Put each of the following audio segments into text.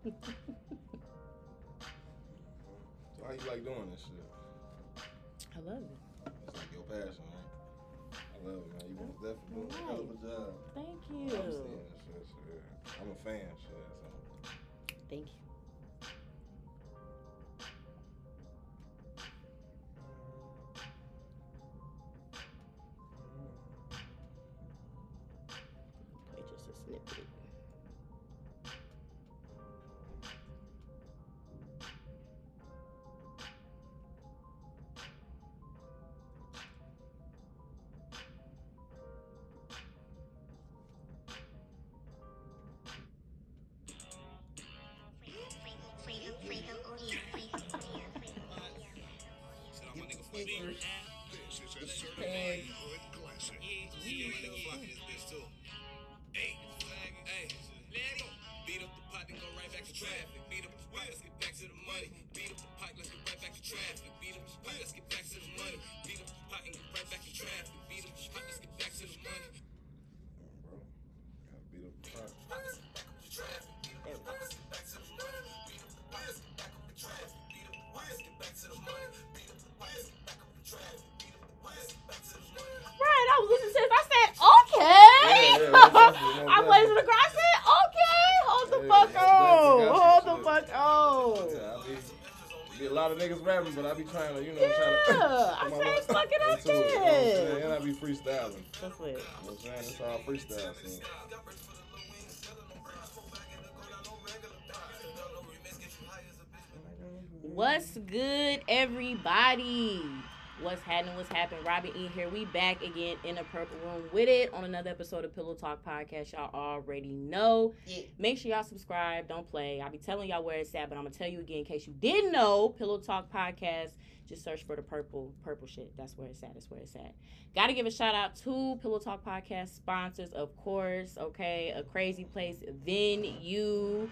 So how you like doing this shit? I love it. It's like your passion, right? I love it, man. You most definitely doing a hell of a job. Thank I'm you. this shit, shit. I'm a fan, shit. So. Thank you. Beat That's lit. You know what I'm saying? It's all freestyle. What's good, everybody? What's happening? What's happening? Robin E here. We back again in the purple room with it on another episode of Pillow Talk Podcast. Y'all already know. Make sure y'all subscribe. Don't play. I'll be telling y'all where it's at, but I'm gonna tell you again in case you didn't know. Pillow Talk Podcast. Just search for the purple purple shit. That's where it's at. That's where it's at. Got to give a shout out to Pillow Talk Podcast sponsors, of course. Okay, a crazy place venue.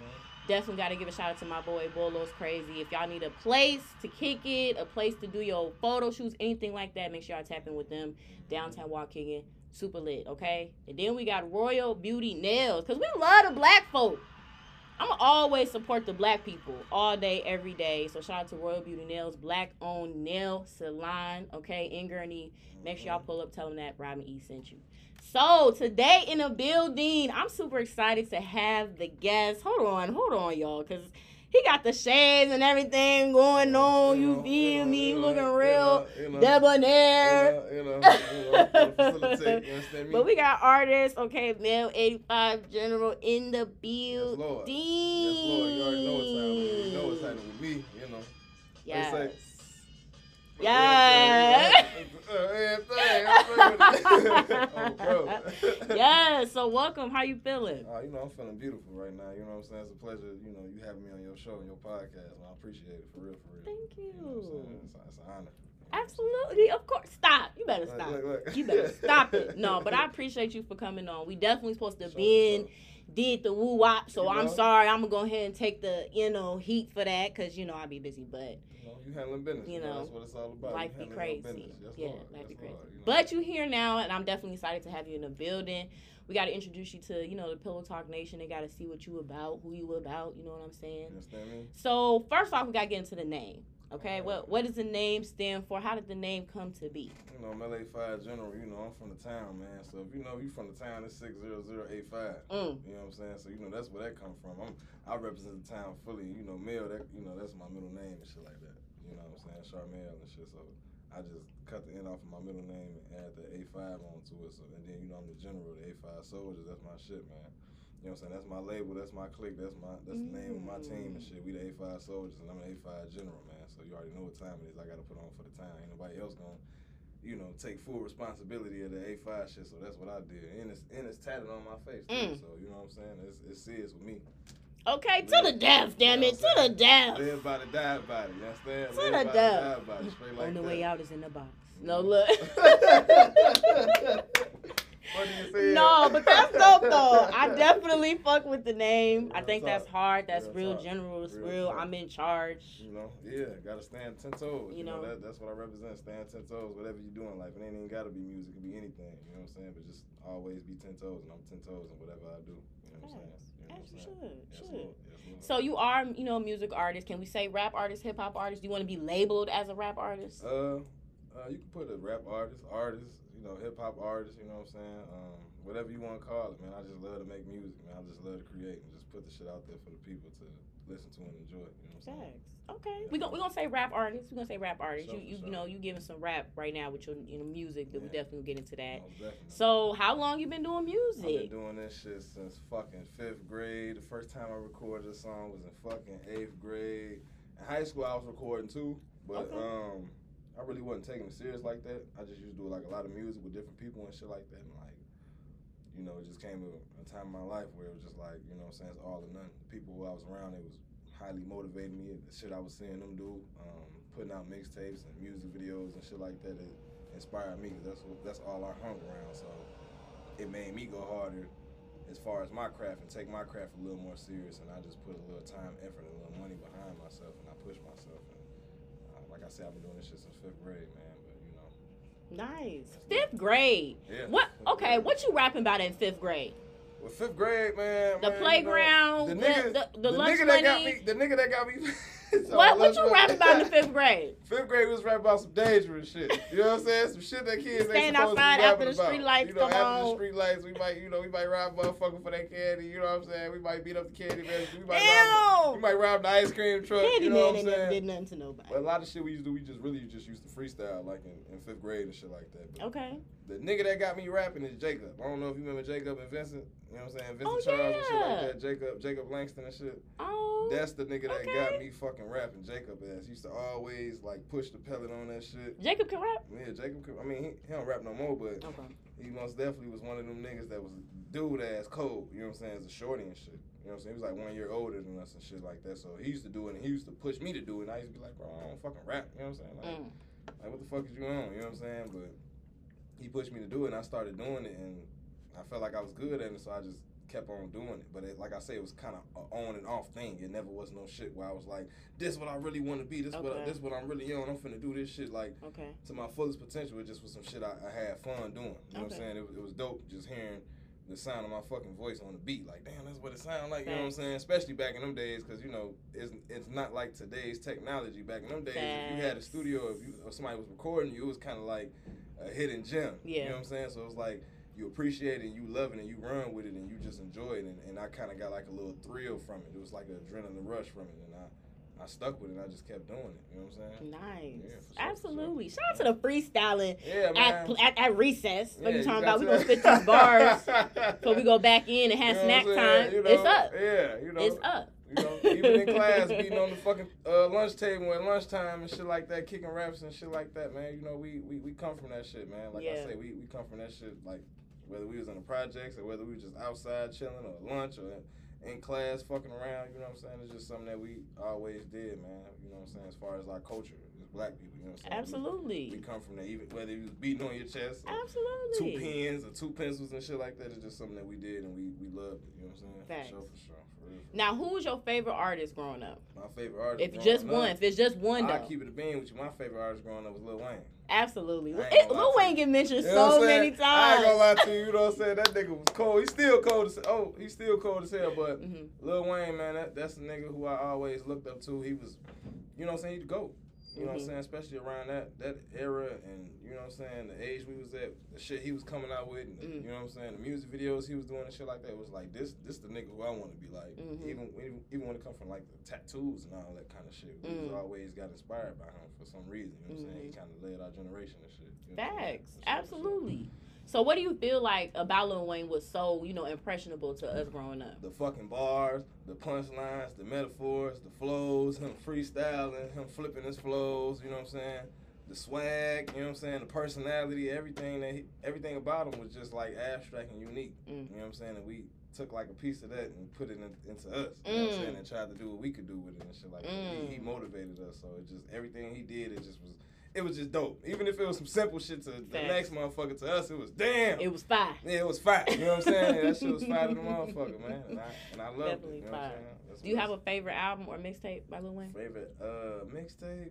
Definitely got to give a shout out to my boy Bolo's Crazy. If y'all need a place to kick it, a place to do your photo shoots, anything like that, make sure y'all tap in with them. Downtown Waukegan, super lit, okay? And then we got Royal Beauty Nails, because we love the black folk. I'm gonna always support the black people all day, every day. So shout out to Royal Beauty Nails, black owned nail salon, okay, in Gurnee. Make sure y'all pull up, tell them that Robin E sent you. So today in the building, I'm super excited to have the guest. Hold on, hold on, y'all, because he got the shades and everything going on. You know, feel know, me? you know, Looking real you debonair. You you you you? But we got artists, okay, Mel 85 general in the Yes, building. Lord. Yes, Lord. You already know what's happening. You know what's happening with me, you know. Yes. say- Yeah. oh, yeah, so welcome. How you feeling? Uh, you know, I'm feeling beautiful right now. You know what I'm saying? It's a pleasure, you know, you having me on your show and your podcast. And I appreciate it for real, for real. Thank You know what I'm saying? you. It's, it's an honor. Absolutely, of course. Stop. You better stop. look, look. You better stop it. No, but I appreciate you for coming on. We definitely supposed to Sure, be in, sure. did the woo wop. So You I'm know? sorry. I'm gonna go ahead and take the you know heat for that because you know I be busy, but You handling business. You know, that's what it's all about. life be crazy. Yeah, life be crazy. You know. But you here now, and I'm definitely excited to have you in the building. We got to introduce you to you know the Pillow Talk Nation. They got to see what you about, who you about. You know what I'm saying? You understand me? So first off, we got to get into the name. Okay, what what does the name stand for? How did the name come to be? You know, I'm LA Five General. You know, I'm from the town, man. So if you know you from the town, it's six zero zero eight five. Mm. You know what I'm saying? So you know that's where that come from. I'm I represent the town fully. You know, Mel. That you know that's my middle name and shit like that. You know what I'm saying? Charmel and shit. So I just cut the end off of my middle name and add the A five onto it. So and then you know I'm the general, the A five soldiers. That's my shit, man. You know what I'm saying? That's my label. That's my clique. That's my that's the name of my team and shit. We the A five soldiers and I'm an A five general, man. So you already know what time it is. I got to put on for the time. Ain't nobody else gonna. You know, take full responsibility of the A5 shit, so that's what I did. And it's and it's tatted on my face too. Mm. So you know what I'm saying? It's it's serious with me. Okay, to the death, damn it, to the death. Live by the die by it. You understand? To Live the by death. die by it. Straight like On the that. way out is in the box. No look. funny as hell. No, but that's dope though. I definitely fuck with the name. I think that's hard. That's Real real general. It's Real real. I'm in charge. You know, yeah, gotta stand ten toes. You You, know, know. that, that's what I represent. Stand ten toes. Whatever you do in life, it ain't even gotta be music. It can be anything. You know what I'm saying? But just always be ten toes, and I'm ten toes in whatever I do. You know what I'm saying? You know what As I'm you saying? should. Yes, Should. Lord. Yes, So you are, you know, a music artist. Can we say rap artist, hip hop artist? Do you want to be labeled as a rap artist? Uh, uh, you can put a rap artist, artist, you know, hip hop artist. You know what I'm saying? Um, whatever you want to call it, man. I just love to make music, man. I just love to create and just put the shit out there for the people to listen to and enjoy. You know what I'm saying? Facts. Okay. We gon' we gonna say rap artists. We're gonna say rap artists. Sure, you you, sure. you know you giving some rap right now with your you know music. That we definitely get into that. So how long you been doing music? I've been doing this shit since fucking fifth grade. The first time I recorded a song was in fucking eighth grade. In high school, I was recording too, but Okay. um, I really wasn't taking it serious like that. I just used to do like a lot of music with different people and shit like that, and like, you know, it just came to a time in my life where it was just like, you know, I'm saying it's all or none. The people who I was around, it was highly motivating me. The shit I was seeing them do, um, putting out mixtapes and music videos and shit like that, it inspired me because that's that's all I hung around. So it made me go harder as far as my craft and take my craft a little more serious. And I just put a little time, effort, and a little money behind myself, and I pushed myself. I said, I've been doing this shit since fifth grade, man. But you know, Nice. Fifth grade. yeah. What? Okay. grade. What you rapping about in fifth grade? Well, fifth grade, man. The man, playground, You know, the- the, nigga, the- the lunch nigga that got me, the nigga that got me. So, what? What you rapping about in the fifth grade? Fifth grade was rapping about some dangerous shit. You know what I'm saying? Some shit that kids ain't Stand supposed outside to be after the street about. lights You know, come after on. the street lights, we might, you know, we might rob motherfucker for that candy. You know what I'm saying? We might beat up the candy man. We might rob. We might rob the ice cream truck. Candy you know man what I'm ain't saying? did nothing to nobody. But a lot of shit we used to do, we just really just used to freestyle, like in, in fifth grade and shit like that. But Okay. the nigga that got me rapping is Jacob. I don't know if you remember Jacob and Vincent. You know what I'm saying? Vincent Oh, Charles and shit like that. Jacob, Jacob Langston and shit. Oh. That's the nigga that okay. got me fucking rapping. Jacob ass. He used to always like push the pellet on that shit. Jacob can rap. Yeah, Jacob. could- I mean, he, he don't rap no more, but Okay. he most definitely was one of them niggas that was dude ass cold. You know what I'm saying? As a shorty and shit. You know what I'm saying? He was like one year older than us and shit like that. So he used to do it, and he used to push me to do it. And I used to be like, bro, I don't fucking rap. You know what I'm saying? Like, Mm. like what the fuck is you on? You know what I'm saying? But he pushed me to do it, and I started doing it, and I felt like I was good at it, so I just kept on doing it. But it, like I say, it was kind of an on and off thing. It never was no shit where I was like, this what I really want to be. This what Okay. this what I'm really on. I'm finna do this shit like Okay. to my fullest potential. It just was some shit I, I had fun doing. You know what I'm saying? It, was- it was dope just hearing the sound of my fucking voice on the beat. Like, damn, that's what it sound like. You know what I'm saying? Especially back in them days, because you know, it's it's not like today's technology. Back in them days, if you had a studio, if you or somebody was recording you, it was kind of like a hidden gem. Yeah. You know what I'm saying? So it was like you appreciate it, and you love it, and you run with it, and you just enjoy it. And, and I kind of got like a little thrill from it. It was like an adrenaline rush from it, and I. I stuck with it. and I just kept doing it. You know what I'm saying? Nice. Yeah, sure, for sure. Absolutely. Shout out to the freestyling Yeah, at, at at recess. What Yeah, you you talking got about? We to- gonna spit these bars so we go back in and have You know snack what I'm saying? time. You know, it's up. Yeah, you know. It's up. You know, even in class, beating on the fucking uh, lunch table at lunchtime and shit like that, kicking raps and shit like that, man. You know, we we, we come from that shit, man. Like I say, we, we come from that shit, like whether we was in the projects or whether we were just outside chilling or lunch or in class fucking around. You know what I'm saying? It's just something that we always did, man. You know what I'm saying? As far as our culture, as black people, you know what I'm saying? Absolutely. We, come from that, even whether you was beating on your chest. Absolutely. two pens or two pencils and shit like that. It's just something that we did and we, we loved it. You know what I'm saying? Facts. For sure, for sure. For real. Now, who was your favorite artist growing up? My favorite artist. If just up- one, if it's just one I'll keep it a bean with you. My favorite artist growing up was Lil Wayne. Absolutely. It, Lil Wayne get mentioned You know so many times. I ain't gonna lie to you. You know what I'm saying? That nigga was cold. He's still cold as oh, he's still cold as hell. But hmm Lil Wayne, man, that, that's the nigga who I always looked up to. He was, you know what I'm saying? He'd go. You know what I'm Mhm. saying? Especially around that that era and you know what I'm saying, the age we was at, the shit he was coming out with, and the- Mm. you know what I'm saying, the music videos he was doing and shit like that was like this this the nigga who I want to be like. Mhm. Even even even when it come from like the tattoos and all that kind of shit, we was Mm. always got inspired by him for some reason. You know what I'm saying? He Mhm. kind of led our generation and shit. You know what I'm? Facts. Absolutely. So, what do you feel like about Lil Wayne was so you know impressionable to us growing up? the fucking bars, the punchlines, the metaphors, the flows, him freestyling, him flipping his flows, you know what I'm saying? The swag, you know what I'm saying? The personality, everything that he, everything about him was just like abstract and unique. Mm. You know what I'm saying? And we took like a piece of that and put it in, into us. You know what I'm Mm. saying? And tried to do what we could do with it and shit like that. He, he Mm. motivated us. So it just everything he did, it just was it was just dope. Even if it was some simple shit to the next motherfucker, to us, it was damn. It was fire. yeah, it was fire. You know what I'm saying? that shit was fire to the motherfucker, man. And I, and I loved Definitely it. You know what fire. I'm Do you have a favorite album or mixtape by Lil Wayne? favorite uh mixtape?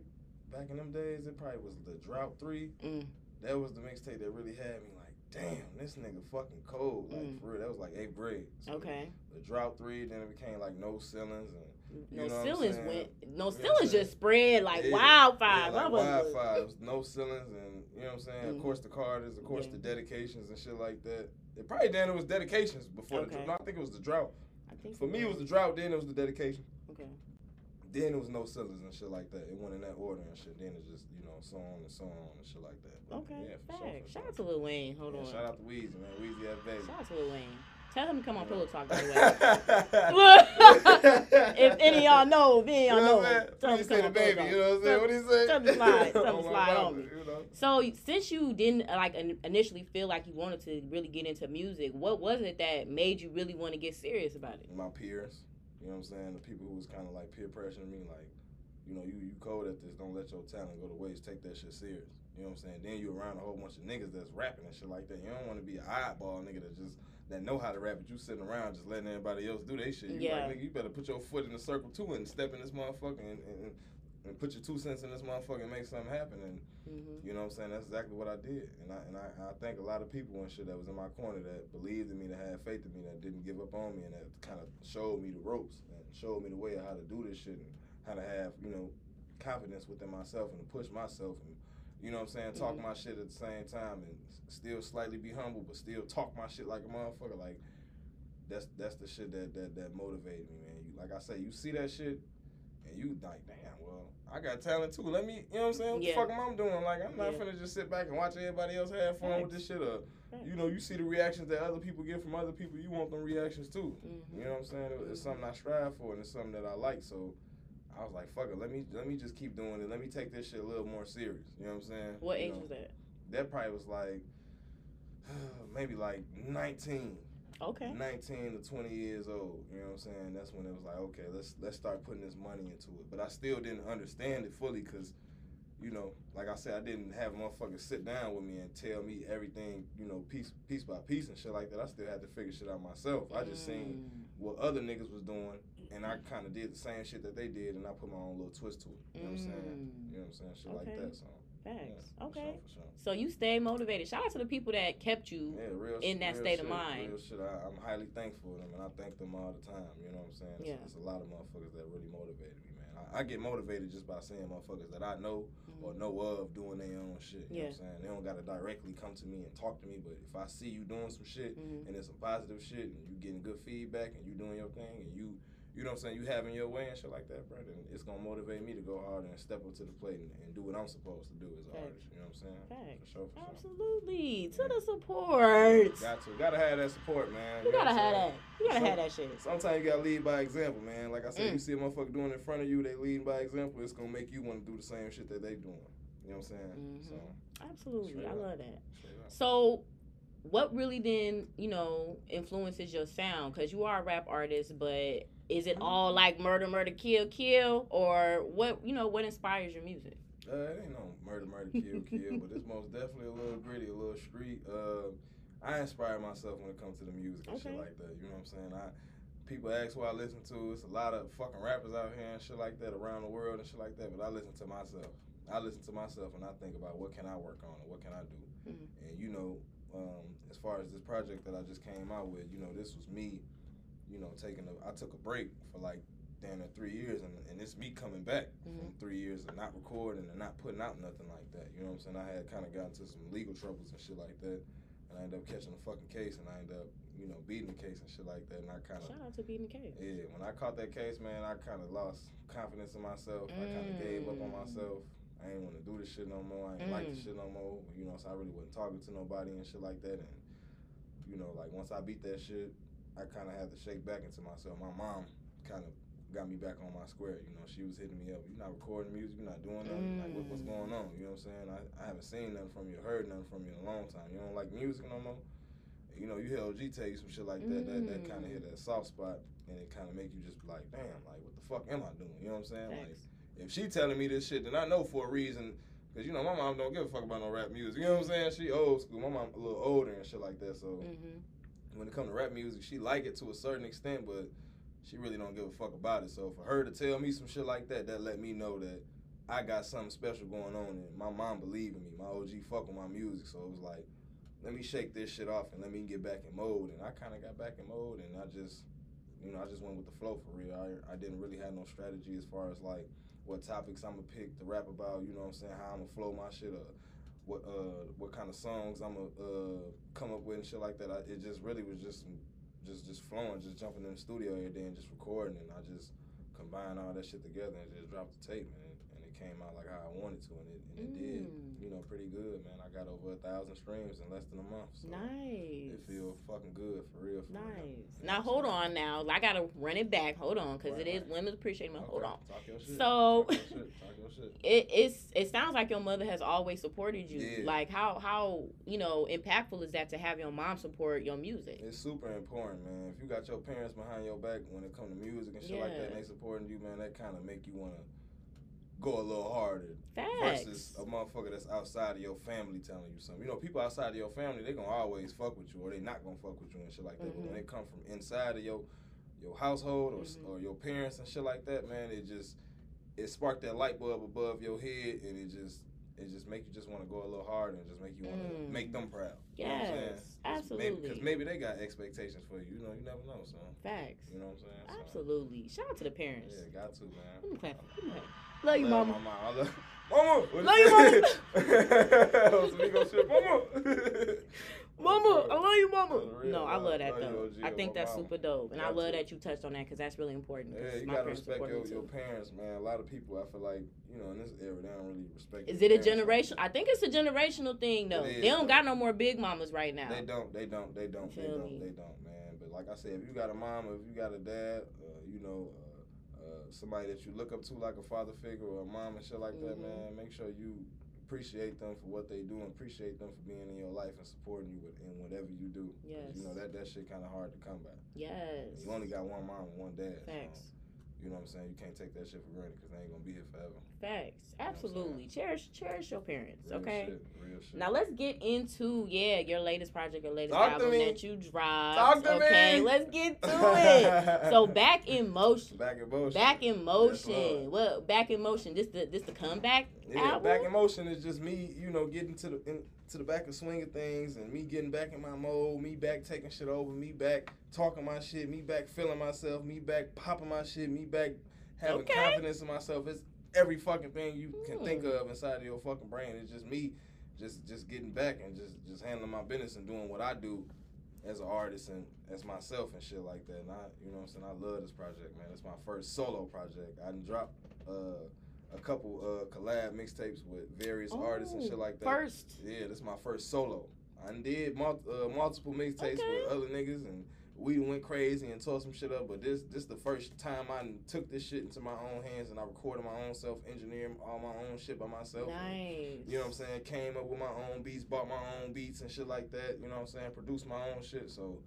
Back in them days, it probably was the Drought 3. Mm. That was the mixtape that really had me like, damn, this nigga fucking cold. Like, Mm. for real. That was like eighth grade. So Okay. The Drought 3, then it became like No Ceilings and No You know ceilings went. No ceilings just spread like Yeah, wildfire. Yeah, like Motherfuckers- wildfire. It was no ceilings and you know what I'm saying. Mhm. Of course the Carters, of course Yeah. the dedications and shit like that. It probably then it was dedications before the Okay. drought. No, I think it was the drought. I think For me it was the drought. Then it was the dedication. Okay. Then it was no ceilings and shit like that. It went in that order and shit. Then it just you know so on and so on and shit like that. But, Okay. Yeah, for sure, for Shout sure. out to Lil Wayne. Hold on. Shout out to Weezy man. Weezy F baby. Shout out to Lil Wayne. Tell him to come on. Pillow Talk, by the way. if any of y'all know, if any y'all know, tell him to come the on Pillow baby, Talk. you know what I'm saying? What he say? tell him to slide, tell him to slide on me. You know? So since you didn't like initially feel like you wanted to really get into music, what was it that made you really want to get serious about it? my peers. You know what I'm saying? The people who was kind of like peer pressuring me, like, you know, you you cold at this. Don't let your talent go to waste. Take that shit serious. You know what I'm saying? Then you around a whole bunch of niggas that's rapping and shit like that. You don't want to be an oddball nigga that just that know how to rap, but you sitting around just letting everybody else do their shit. You Yeah. like, nigga, you better put your foot in the circle too and step in this motherfucker and, and, and put your two cents in this motherfucker and make something happen. And Mm-hmm. you know what I'm saying? That's exactly what I did. And I and I, I thank a lot of people and shit that was in my corner that believed in me, that had faith in me, that didn't give up on me, and that kind of showed me the ropes and showed me the way of how to do this shit and how to have, you know, confidence within myself and to push myself and you know what I'm saying, talk Mhm. my shit at the same time and still slightly be humble, but still talk my shit like a motherfucker. Like that's that's the shit that that that motivated me, man. You like I say, you see that shit and you like, damn, well, I got talent too. Let me, you know what I'm saying? What Yeah. the fuck am I doing? Like, I'm not Yeah. finna just sit back and watch everybody else have fun with this shit. Or, you know, you see the reactions that other people get from other people, you want them reactions too. Mm-hmm. You know what I'm saying? It- It's something I strive for and it's something that I like. So I was like, fuck it, let me let me just keep doing it. Let me take this shit a little more serious. You know what I'm saying? What You age know, was that? That probably was like maybe like 19. Okay. 19 to 20 years old. You know what I'm saying? That's when it was like, okay, let's let's start putting this money into it. But I still didn't understand it fully because, you know, like I said, I didn't have motherfuckers sit down with me and tell me everything, you know, piece piece by piece and shit like that. I still had to figure shit out myself. I just seen Mm. what other niggas was doing, and I kind of did the same shit that they did, and I put my own little twist to it. You know what I'm saying? Mm. You know what I'm saying? Shit Okay. like that. So, yeah, Facts. for Okay. sure, for sure. So you stay motivated. Shout out to the people that kept you. Yeah, real in that state of mind. Real shit. I, I'm highly thankful for them, and I thank them all the time. You know what I'm saying? It's, Yeah. it's a lot of motherfuckers that really motivated me, man. I, I get motivated just by seeing motherfuckers that I know or Mhm. know of doing their own shit. You know Yeah. what I'm saying? They don't gotta directly come to me and talk to me, but if I see you doing some shit Mhm. and it's some positive shit and you getting good feedback and you doing your thing and you you know what I'm saying, you having your way and shit like that, bro, then it's gonna motivate me to go harder and step up to the plate and, and do what I'm supposed to do as an Facts. artist. You know what I'm saying? For sure, for sure. Absolutely. To the support. Got to. Gotta have that support, man. You know gotta have that. You gotta So- have that shit. Sometimes you gotta lead by example, man. Like I said, Mm. you see a motherfucker doing it in front of you, they leading by example, it's gonna make you wanna do the same shit that they doing. You know what I'm saying? Mhm. So, Absolutely. I love that. So, what really then, you know, influences your sound? Because you are a rap artist, but is it all like murder, murder, kill, kill? Or what, you know, what inspires your music? Uh, it ain't no murder, murder, kill, kill, but it's most definitely a little gritty, a little street. Uh, I inspire myself when it comes to the music and Okay. shit like that. You know what I'm saying? I people ask who I listen to. It's a lot of fucking rappers out here and shit like that around the world and shit like that. But I listen to myself. I listen to myself and I think about what can I work on and what can I do. Mhm. And you know, um, as far as this project that I just came out with, you know, this was me. You know, taking a I took a break for like damn near three years, and, and it's me coming back from Mhm. three years of not recording and not putting out nothing like that. You know what I'm saying? I had kind of gotten into some legal troubles and shit like that, and I ended up catching a fucking case, and I ended up, you know, beating the case and shit like that, and I kind of. Shout out to beating the case. Yeah, when I caught that case, man, I kind of lost confidence in myself. I kind of gave up on Mm. myself. I ain't want to do this shit no more. I ain't like this Mm. shit no more. You know, so I really wasn't talking to nobody and shit like that. And you know, like once I beat that shit, I kind of had to shake back into myself. My mom kind of got me back on my square. You know, she was hitting me up. You're not recording music. You're not doing nothing. Like, what, what's Mm. going on? You know what I'm saying? I, I haven't seen nothing from you, heard nothing from you in a long time. You don't like music no more. You know, you hear OG tell you some shit like that. That that kind of hit Mm. that soft spot, and it kind of make you just be like, damn, like what the fuck am I doing? You know what I'm saying? Like Facts. If she telling me this shit, then I know for a reason. Cause you know my mom don't give a fuck about no rap music. You know what I'm saying? She old school. My mom a little older and shit like that. So Mhm. when it comes to rap music, she like it to a certain extent, but she really don't give a fuck about it. So for her to tell me some shit like that, that let me know that I got something special going on, and my mom believe in me. My OG fuck with my music, so it was like, let me shake this shit off and let me get back in mode. And I kind of got back in mode, and I just, you know, I just went with the flow for real. I I didn't really have no strategy as far as like what topics I'm gonna pick to rap about. You know what I'm saying? How I'm gonna flow my shit up what uh what kind of songs I'm gonna uh come up with and shit like that. I, it just really was just just just flowing, just jumping in the studio every day and just recording, and I just combined all that shit together and just dropped the tape, man. Came out like how I wanted to, and it, and it did, Mm. you know, pretty good, man. I got over a thousand streams in less than a month. So Nice. It feel fucking good for real. For. Nice. Know Now hold on. Now I gotta run it back. Hold on, because Right, it is right. women's appreciating. Month. Hold Okay, on. Talk your shit. So- Talk your shit. Talk your shit. It it's it sounds like your mother has always supported you. Yeah. Like how how you know impactful is that to have your mom support your music? It's super important, man. If you got your parents behind your back when it comes to music and shit like that, and they supporting you, man, that kind of make you want to go a little harder Facts. versus a motherfucker that's outside of your family telling you something. You know, people outside of your family, they gonna always fuck with you, or they not gonna fuck with you and shit like that. But Mhm. when it come from inside of your your household or, Mhm. or your parents and shit like that, man, it just it sparked that light bulb above your head, and it just it just make you just want to go a little harder and just make you want to Mm. make them proud. You know what I'm saying? Yes, 'Cause Maybe, absolutely. Because maybe they got expectations for you. You know, you never know. So Facts. you know what I'm saying? So, Absolutely. Shout out to the parents. Yeah, got to man. Let me clap. Let me clap. Love you, Love mama. My. I love, mama. What Love is you, ego shit, mama. Mama, I love you, mama. Real, No, I love that though. I think that's mama. super dope, and I love that you touched on that because that's really important. Yeah, you gotta respect your, your parents, man. A lot of people, I feel like, you know, in this era, they don't really respect. Is it a generation? I think it's a generational thing though. It they don't got no more big mamas right now. They don't. They don't. They don't. They don't. They don't, man. But like I said, if you got a mom if you got a dad, uh, you know, somebody that you look up to like a father figure or a mom and shit like that, Mhm. man, make sure you appreciate them for what they do and appreciate them for being in your life and supporting you with, in whatever you do. Yes. You know that that shit kind of hard to come by. Yes. You only got one mom and one dad. so, Facts. You know what I'm saying? You can't take that shit for granted because they ain't gonna be here forever. Facts. Absolutely. Cherish cherish your parents. Real okay. Shit, real shit. Now let's get into yeah your latest project, your latest Talk album that you dropped. Talk to okay, me. let's get to it. so back in motion. Back in motion. Back in motion. Well, back in motion. This the this the comeback Yeah, album. back in motion is just me, you know, getting to the in, to the back of swing of things, and me getting back in my mode, me back taking shit over, me back talking my shit, me back feeling myself, me back popping my shit, me back having Okay. confidence in myself. It's every fucking thing you can think Hmm. of inside of your fucking brain. It's just me, just just getting back and just just handling my business and doing what I do as an artist and as myself and shit like that. And I, you know what I'm saying? I love this project, man. It's my first solo project. I dropped uh, a couple uh, collab mixtapes with various artists and shit like that. First. Yeah, that's my first solo. I did mul- uh, multiple mixtapes Okay. with other niggas and we went crazy and tore some shit up. But this this the first time I took this shit into my own hands and I recorded my own self, engineering all my own shit by myself. and Nice. you know what I'm saying? Came up with my own beats, bought my own beats and shit like that. You know what I'm saying? Produced my own shit. So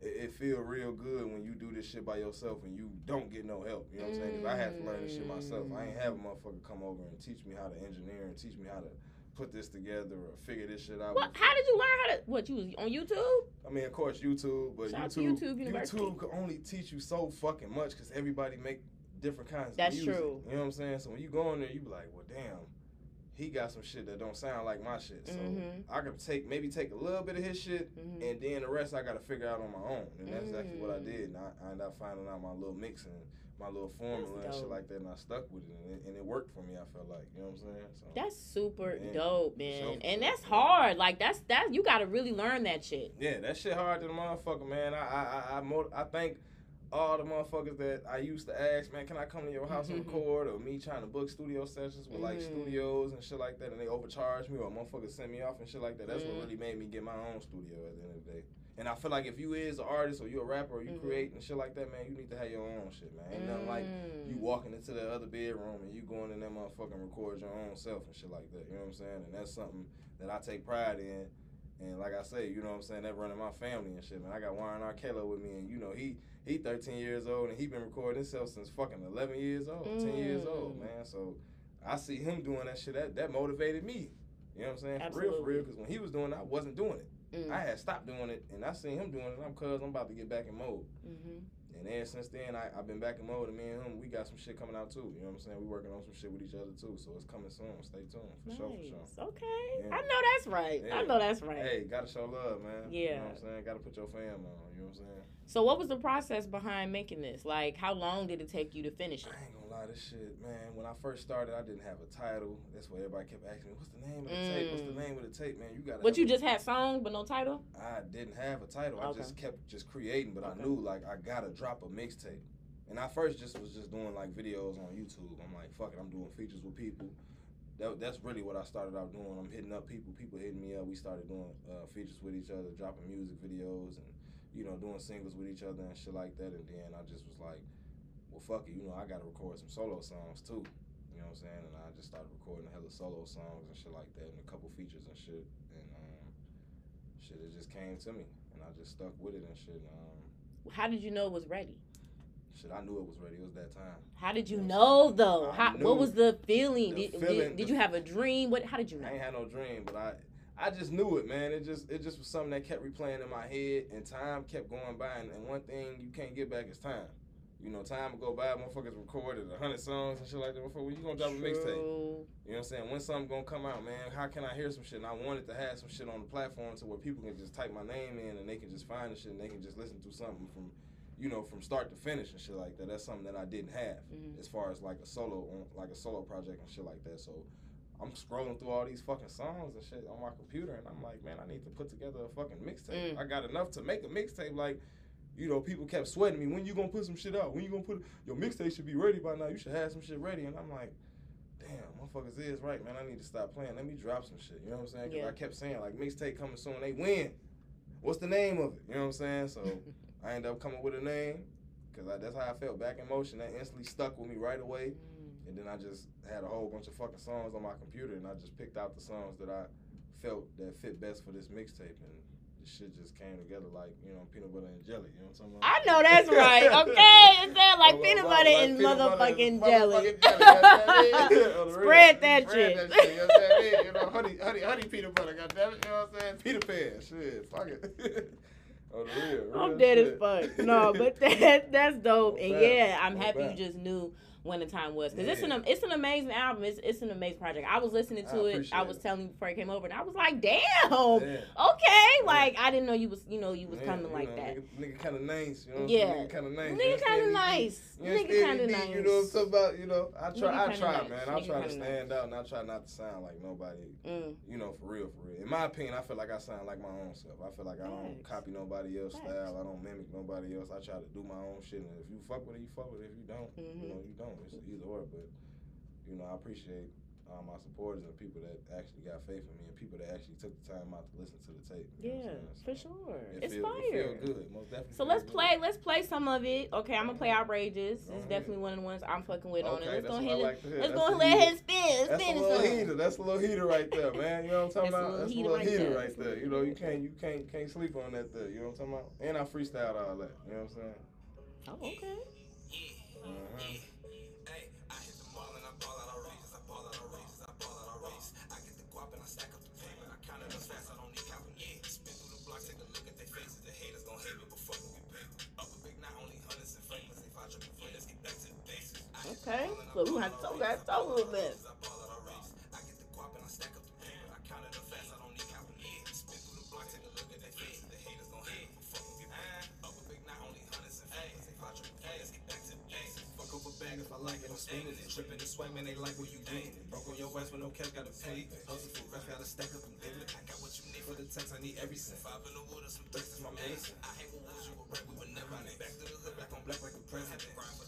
it, it feel real good when you do this shit by yourself and you don't get no help. You know what I'm saying? 'Cause I had to learn this shit myself. I ain't have a motherfucker come over and teach me how to engineer and teach me how to put this together or figure this shit out. What? How did you learn how to? What you was on YouTube? I mean, of course, YouTube, but Shout YouTube, YouTube University. YouTube can only teach you so fucking much because everybody make different kinds That's of music. true. You know what I'm saying? So when you go in there, you be like, well, damn, he got some shit that don't sound like my shit. So Mhm. I can take maybe take a little bit of his shit, Mhm. and then the rest I got to figure out on my own. And that's exactly what I Mm. did. And I, I ended up finding out my little mix and my little formula and shit like that, and I stuck with it, and it, and it worked for me. I felt like, you know what I'm saying? So That's super Yeah. dope, man. and that's hard. Like that's that you got to really learn that shit. Yeah, that shit hard to the motherfucker, man. I I I I, I think all the motherfuckers that I used to ask, man, can I come to your house and record? Or me trying to book studio sessions with like Mm. studios and shit like that, and they overcharge me or motherfuckers send me off and shit like that. That's Mm. what really made me get my own studio at the end of the day. And I feel like if you is an artist or you a rapper or you Mhm. create and shit like that, man, you need to have your own shit, man. Ain't nothing like Mm. you walking into the other bedroom and you going in that motherfucking record your own self and shit like that. You know what I'm saying? And that's something that I take pride in. And like I say, you know what I'm saying, that running my family and shit, man. I got Warren Arkella with me and you know, he he 13 years old and he been recording himself since fucking 11 years old, 10 years old, Mm. man. So I see him doing that shit. That that motivated me. You know what I'm saying? For real, for real. Because when he was doing it, I wasn't doing it. Mm. I had stopped doing it, and I seen him doing it. And I'm cuz I'm about to get back in mode. hmm And ever since then, I, I've been back in mode, and me and him, we got some shit coming out too. You know what I'm saying? We working on some shit with each other too, so it's coming soon. Stay tuned for Nice. sure, for sure. Okay. Yeah. I know that's right. I know that's right. Hey, gotta show love, man. You Yeah. know what I'm saying? Gotta put your fam on. You know what I'm saying? So what was the process behind making this? Like how long did it take you to finish it? Lie, this shit, man. When I first started, I didn't have a title. That's why everybody kept asking me, "What's the name of the tape? What's the Mm. name of the tape, man? You got." But you just had songs but no title? I didn't have a title. I just kept just creating, but Okay. I knew like I gotta drop a mixtape. And I first just was just doing like videos on YouTube. I'm like, fuck it, I'm doing features with people. That, that's really what I started out doing. I'm hitting up people, people hitting me up. We started doing uh, features with each other, dropping music videos, and you know doing singles with each other and shit like that. And then I just was like, fuck it, you know I gotta record some solo songs too. You know what I'm saying? And I just started recording a hella solo songs and shit like that, and a couple features and shit. And um, shit, it just came to me, and I just stuck with it and shit. Um, How did you know it was ready? shit, I knew it was ready. It was that time. How did you know though? How, what was the feeling? the did, feeling- did, did you have a dream? What? How did you know? I ain't had no dream, but I, I just knew it, man. It just, it just was something that kept replaying in my head, and time kept going by. And, and one thing you can't get back is time. You know, time will go by. Motherfuckers recorded a hundred songs and shit like that before. When you gonna drop a mixtape? You know what I'm saying? When something gonna come out, man? How can I hear some shit? And I wanted to have some shit on the platform to where people can just type my name in and they can just find the shit and they can just listen to something from, you know, from start to finish and shit like that. That's something that I didn't have Mhm. as far as like a solo, like a solo project and shit like that. So I'm scrolling through all these fucking songs and shit on my computer, and I'm like, man, I need to put together a fucking mixtape. Mm. I got enough to make a mixtape. Like, you know, people kept sweating me. When you gonna put some shit out? When you gonna put your mixtape should be ready by now? You should have some shit ready. And I'm like, damn, motherfuckers is right, man. I need to stop playing. Let me drop some shit. You know what I'm saying? Because Yeah. I kept saying like mixtape coming soon. They win. What's the name of it? You know what I'm saying? So I ended up coming with a name because that's how I felt. Back in motion. That instantly stuck with me right away. Mm. And then I just had a whole bunch of fucking songs on my computer, and I just picked out the songs that I felt that fit best for this mixtape, and shit just came together like you know peanut butter and jelly. You know what I'm talking about? I know that's right. Okay, it sounds like Oh, peanut oh, butter and peanut motherfucking jelly. jelly, you know what I mean? On the real. Spread that Spread shit. that shit, you know what I mean? You know, honey, honey, honey peanut butter, goddamn it, you know what I'm saying? Peter Pan, shit, fuck it. Oh, real, real I'm dead as fuck. No, but that that's dope. And yeah, I'm happy you just knew when the time was because it's an it's an amazing album. It's it's an amazing project. I was listening I to it. I was telling you before I came over, and I was like, damn. Yeah. Okay, like I didn't know you was you know you was Yeah, coming you like know, that. Nigga, nigga kind of nice, you know. Yeah. Nigga kind of nice. Nigga kind of nice. Nigga kind of nice. You know what I'm talking about? You know, I try, I try, nice. man. I try to stand out, and I try not to sound like nobody. Mm. You know, for real, for real. In my opinion, I feel like I sound like my own self. I feel like I don't copy nobody else's style. I don't mimic nobody else. I try to do my own shit, and if you fuck with it, you fuck with it. If you don't, you know, you don't. It's either or. But you know, I appreciate uh, my supporters and people that actually got faith in me, and people that actually took the time out to listen to the tape. you know what Yeah, I'm saying? for So, sure. It It's feel, fire. It feel good, most definitely. So let's good. play. Let's play some of it. Okay, I'm gonna play outrageous. Go It's definitely one of the ones I'm fucking with on it. Let's go what I ahead. like. Let's That's go and let heater. him spin. That's a little some. heater. That's a little heater right there, man. You know what I'm talking That's about? little That's a little right heater there. right there. You know, you can't you can't can't sleep on that there. You know what I'm talking about? And I freestyled all that. You know what I'm saying? Oh, okay. Uh-huh. Back to the basics. Fuck up a bag if I like it, I'm spinning it. Tripping and swinging, they like what you. Broke on your no cash, gotta pay. Hustle for rest, gotta stack up and it. I got what you need for the I need. Five in the water, some thirst is my. I hate with wolves, you we were never next. Back to the hood, on black like a president.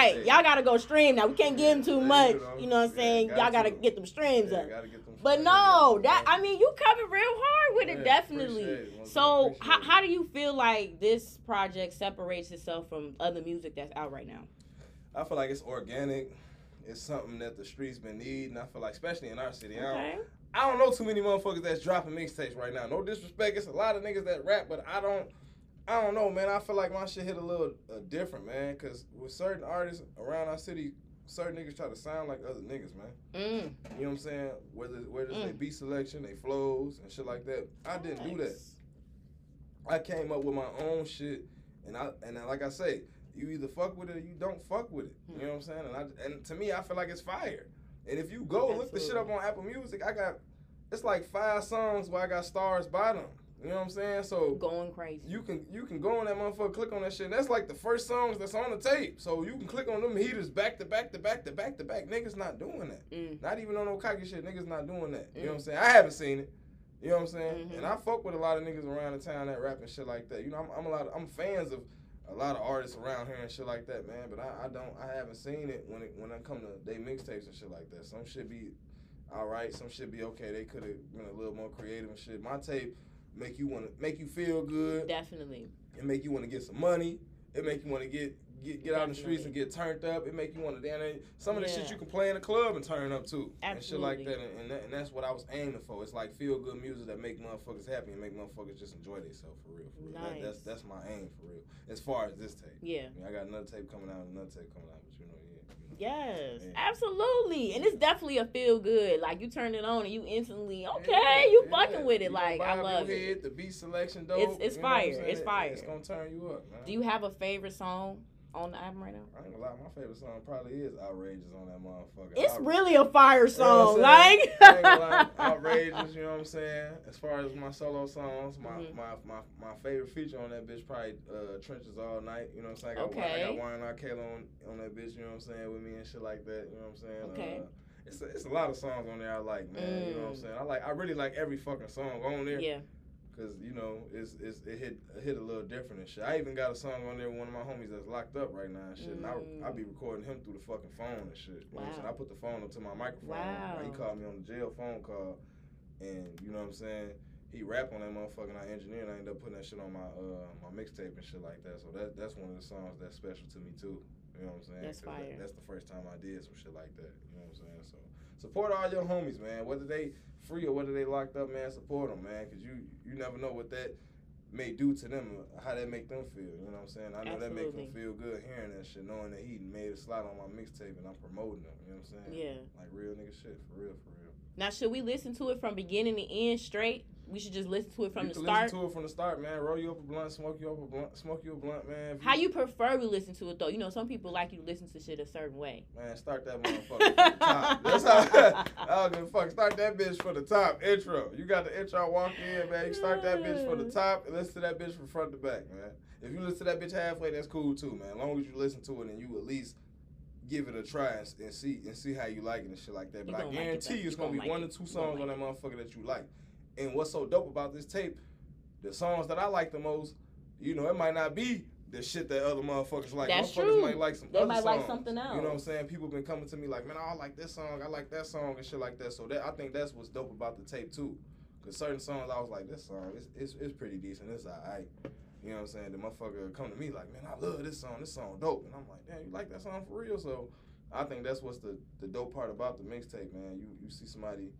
Right. Y'all gotta go stream now. We can't give them too much. you know. What I'm saying? got y'all gotta to. get them streams up. get them But streams no, up, that. I mean, you coming real hard with it, definitely. it. So, how, how do you feel like this project separates itself from other music that's out right now? I feel like it's organic. It's something that the streets been needing. I feel like, especially in our city, I, don't, I don't know too many motherfuckers that's dropping mixtapes right now. No disrespect, it's a lot of niggas that rap, but I don't. I don't know, man. I feel like my shit hit a little uh, different, man. Cause with certain artists around our city, certain niggas try to sound like other niggas, man. Mm. You know what I'm saying? Whether whether it's Mm. their beat selection, they flows and shit like that. I didn't do that. I came up with my own shit, and I and like I say, you either fuck with it or you don't fuck with it. You know what I'm saying? And I and to me, I feel like it's fire. And if you go look the shit up on Apple Music, I got it's like five songs where I got stars by them. You know what I'm saying? So Going crazy. you can you can go on that motherfucker, click on that shit. And that's like the first songs that's on the tape. So you can click on them heaters back to back to back to back to back. Niggas not doing that. Mm. Not even on no cocky shit. Niggas not doing that. You know what I'm Mm. saying? I haven't seen it. You know what I'm saying? Mhm. And I fuck with a lot of niggas around the town that rap and shit like that. You know, I'm, I'm a lot. Of, I'm fans of a lot of artists around here and shit like that, man. But I, I don't. I haven't seen it when it when I come to they mixtapes and shit like that. Some shit be all right. Some shit be okay. They could have been a little more creative and shit. My tape make you want to make you feel good. Definitely. It make you want to get some money. It make you want to get get get out in the streets and get turned up. It make you want to dance. Some of the shit you can play in the club and turn up too, Absolutely. and shit like that. And, and, that, and that's what I was aiming for. It's like feel good music that make motherfuckers happy and make motherfuckers just enjoy themselves for real. For real. That- that's that's my aim for real. As far as this tape, Yeah. I, mean, I got another tape coming out, another tape coming out, but you know, yeah. You know. Yes, Yeah. absolutely, and it's definitely a feel good. Like you turn it on and you instantly okay, Yeah, you yeah. fucking with it. You Like I love it. Head, the beat selection though, It's- it's you know what I'm fire. It's fire. It's gonna turn you up, man. Do you have a favorite song on the album right now? I ain't gonna lie, my favorite song probably is "Outrageous" on that motherfucker. It's really a fire You know song. like? I ain't gonna lie, outrageous. You know what I'm saying? As far as my solo songs, my Mhm. my, my, my favorite feature on that bitch probably uh, "Trenches All Night." You know what I'm saying? I got, I got R. Kelly on on that bitch. You know what I'm saying? With me and shit like that. You know what I'm saying? Okay. Uh, it's a, it's a lot of songs on there I like, man. You know what I'm Mm. saying? I like I really like every fucking song on there. yeah, Cause you know it's, it's it hit it hit a little different and shit. I even got a song on there with one of my homies that's locked up right now and shit. And Mm. I I be recording him through the fucking phone and shit. You know what I'm saying? I put the phone up to my microphone. Wow. He called me on the jail phone call, and you know what I'm saying. He rap on that motherfucker and I engineered. and I ended up putting that shit on my uh my mixtape and shit like that. So that that's one of the songs that's special to me too. You know what I'm saying? That's fire. that's the first time I did some shit like that. You know what I'm saying? So support all your homies, man. Whether they free or whether they locked up, man. Support them, man. Cause you you never know what that may do to them, uh, how that make them feel. You know what I'm saying? I know that make them feel good hearing that shit, knowing that he made a slide on my mixtape and I'm promoting them. You know what I'm saying? yeah. Like real nigga shit, for real, for real. Now, should we listen to it from beginning to end straight? We should just listen to it from you the start. listen to it from the start, man. Roll you up a blunt, smoke you up a blunt, smoke you a blunt, man. If How you prefer we listen to it though? You know, some people like you to listen to shit a certain way. Man, start that motherfucker top. That's how I don't give a fuck. Start that bitch from the top. Intro. You got the intro walk in, man. You start that bitch from the top and listen to that bitch from front to back, man. If you listen to that bitch halfway, that's cool too, man. As long as you listen to it and you at least give it a try and, and see and see how you like it and shit like that. But I gonna like it, guarantee you it's You gonna, gonna be like one it. or two songs on like that motherfucker that you like. And what's so dope about this tape, the songs that I like the most, you know, it might not be the shit that other motherfuckers like. That's motherfuckers true. might like some They other might like songs. something You know what I'm saying? People been coming to me like, man, I like this song, I like that song and shit like that. So that I think that's what's dope about the tape too. Cause certain songs I was like, this song, it's it's, it's pretty decent. It's alright. You know what I'm saying? The motherfucker come to me like, man, I love this song. This song dope. And I'm like, damn, you like that song for real? So I think that's what's the, the dope part about the mixtape, man. You you see somebody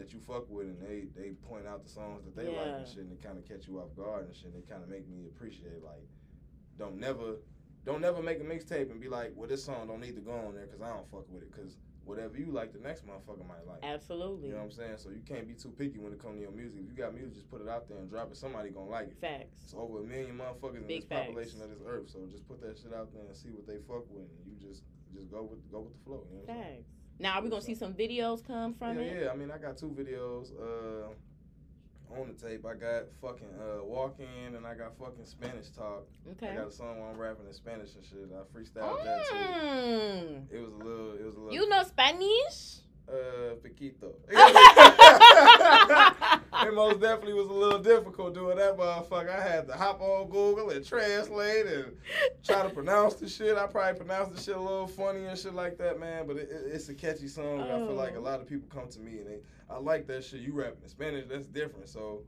that you fuck with and they they point out the songs that they like and shit and they kind of catch you off guard and shit. And they kind of make me appreciate like, don't never don't never make a mixtape and be like, well, this song don't need to go on there because I don't fuck with it. Because whatever you like, the next motherfucker might like. Absolutely. You know what I'm saying? So you can't be too picky when it comes to your music. If you got music, just put it out there and drop it. Somebody gonna like it. Facts. It's over a million motherfuckers in this facts. population of this earth. So just put that shit out there and see what they fuck with, and you just just go with go with the flow. You know what I'm saying? Facts. Now, are we gonna see some videos come from yeah, it? yeah. I mean, I got two videos uh, on the tape. I got fucking uh, walk in, and I got fucking Spanish talk. Okay. I got a song where I'm rapping in Spanish and shit. I freestyled that too. Mm. It was a little. It was a little. You know Spanish? Uh, Piquito. it most definitely was a little difficult doing that motherfucker. I had to hop on Google and translate and try to pronounce the shit. I probably pronounced the shit a little funny and shit like that, man. But it, it, it's a catchy song. I feel like a Oh. lot of people come to me and they, I like that shit. You rapping in Spanish, that's different. So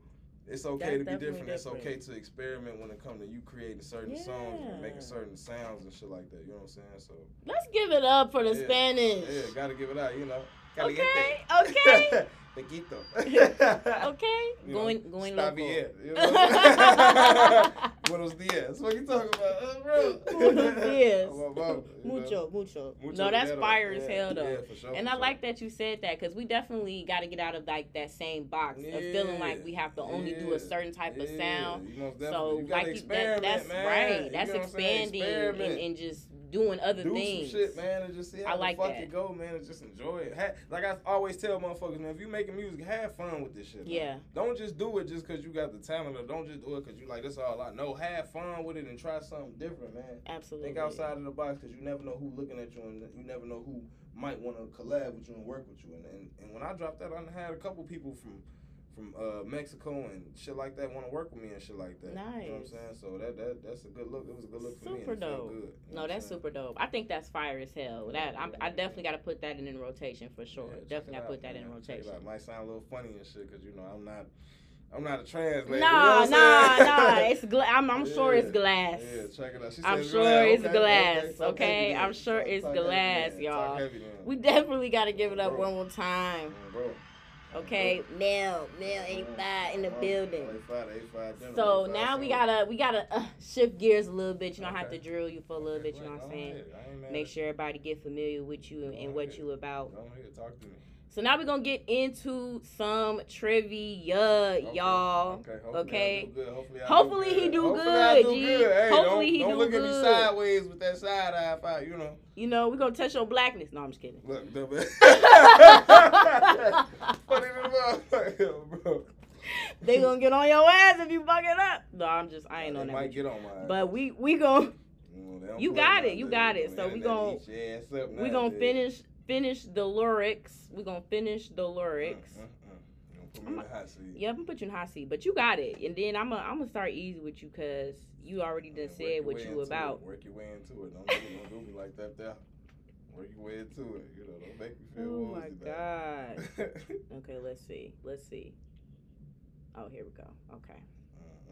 it's okay That's to be definitely different. It's okay to experiment when it comes to you creating certain songs and making certain sounds and shit like that. You know what I'm saying? So Let's give it up for the Yeah. Spanish. yeah, gotta give it out. You know. Gotta Okay, Caliente. okay. Pequito. Okay, You know, going going está local. bien, you know? Buenos dias. What you talking about, uh, bro? Buenos dias. I'm about. Mucho, mucho. Mucho No, that's dinero. fire as Yeah, hell though. Yeah, for sure. And for I like that you said that because we definitely got to get out of like that same box of feeling like we have to only do a certain type of sound. You most So you like you, that, that's man. right. You That's know what I'm saying? expanding and, and just doing other do things. some shit, man, and just see I how like the fuck that. it go, man, and just enjoy it. Ha- like I always tell motherfuckers, man, if you making music, have fun with this shit. man. Yeah. Don't just do it just because you got the talent, or don't just do it because you like that's all I know. Have fun with it and try something different, man. Absolutely. Think outside of the box because you never know who looking at you, and you never know who might want to collab with you and work with you. And, and and when I dropped that, I had a couple people from from uh, Mexico and shit like that want to work with me and shit like that. You know what I'm saying? So that that that's a good look. It was a good look for me. Super it dope. Good, You know No, that's super dope. I think that's fire as hell. That I'm, I Yeah. definitely got to put that in, in rotation for sure. Yeah, definitely it got to put that in man. It rotation. out. Might sound a little funny and shit because you know I'm not I'm not a translator. you know Nah, nah, nah. It's gla- I'm, I'm sure it's glass. Yeah, check it out. She I'm sure glass. it's Okay, glass, okay, okay? I'm sure it's heavy glass, y'all. Heavy then. We definitely got to give it up Bro. one more time. Mm, Okay, Mel, Mel 85 in the Bro, building. 85, 85, So now we gotta we gotta uh, shift gears a little bit. You know, I have to drill you for a little Okay, bit. You know what I'm saying? ahead. I ain't mad Make sure everybody get familiar with you and, and what you about. Talk to me. So now we're gonna get into some trivia, Okay, y'all. Okay. Hopefully, Okay. Do good. Hopefully, do he do Hopefully good, do good. Hey, Hopefully don't, he don't do look at me sideways with that side eye fight. You know. You know, we're gonna touch your blackness. No, I'm just kidding. Look, the Funny the motherfucker, bro. they gonna get on your ass if you fuck it up. No, I'm just I ain't on that. might get on my. But we we gonna they don't you got it, you got it. So we let gon- eat your ass up we gonna finish finish the lyrics. We're gonna finish the Mm, lyrics. mm, mm. You gonna put me in the hot seat. Yeah, I'm gonna put you in hot seat, but you got it. And then I'm gonna I'm gonna start easy with you because you already Yeah, done work said what you about. It. Work your way into it. Don't do, don't do me like that there. Work your way into it. You know, don't make me feel Oh my god. Okay, let's see. Let's see. Oh, here we go. Okay.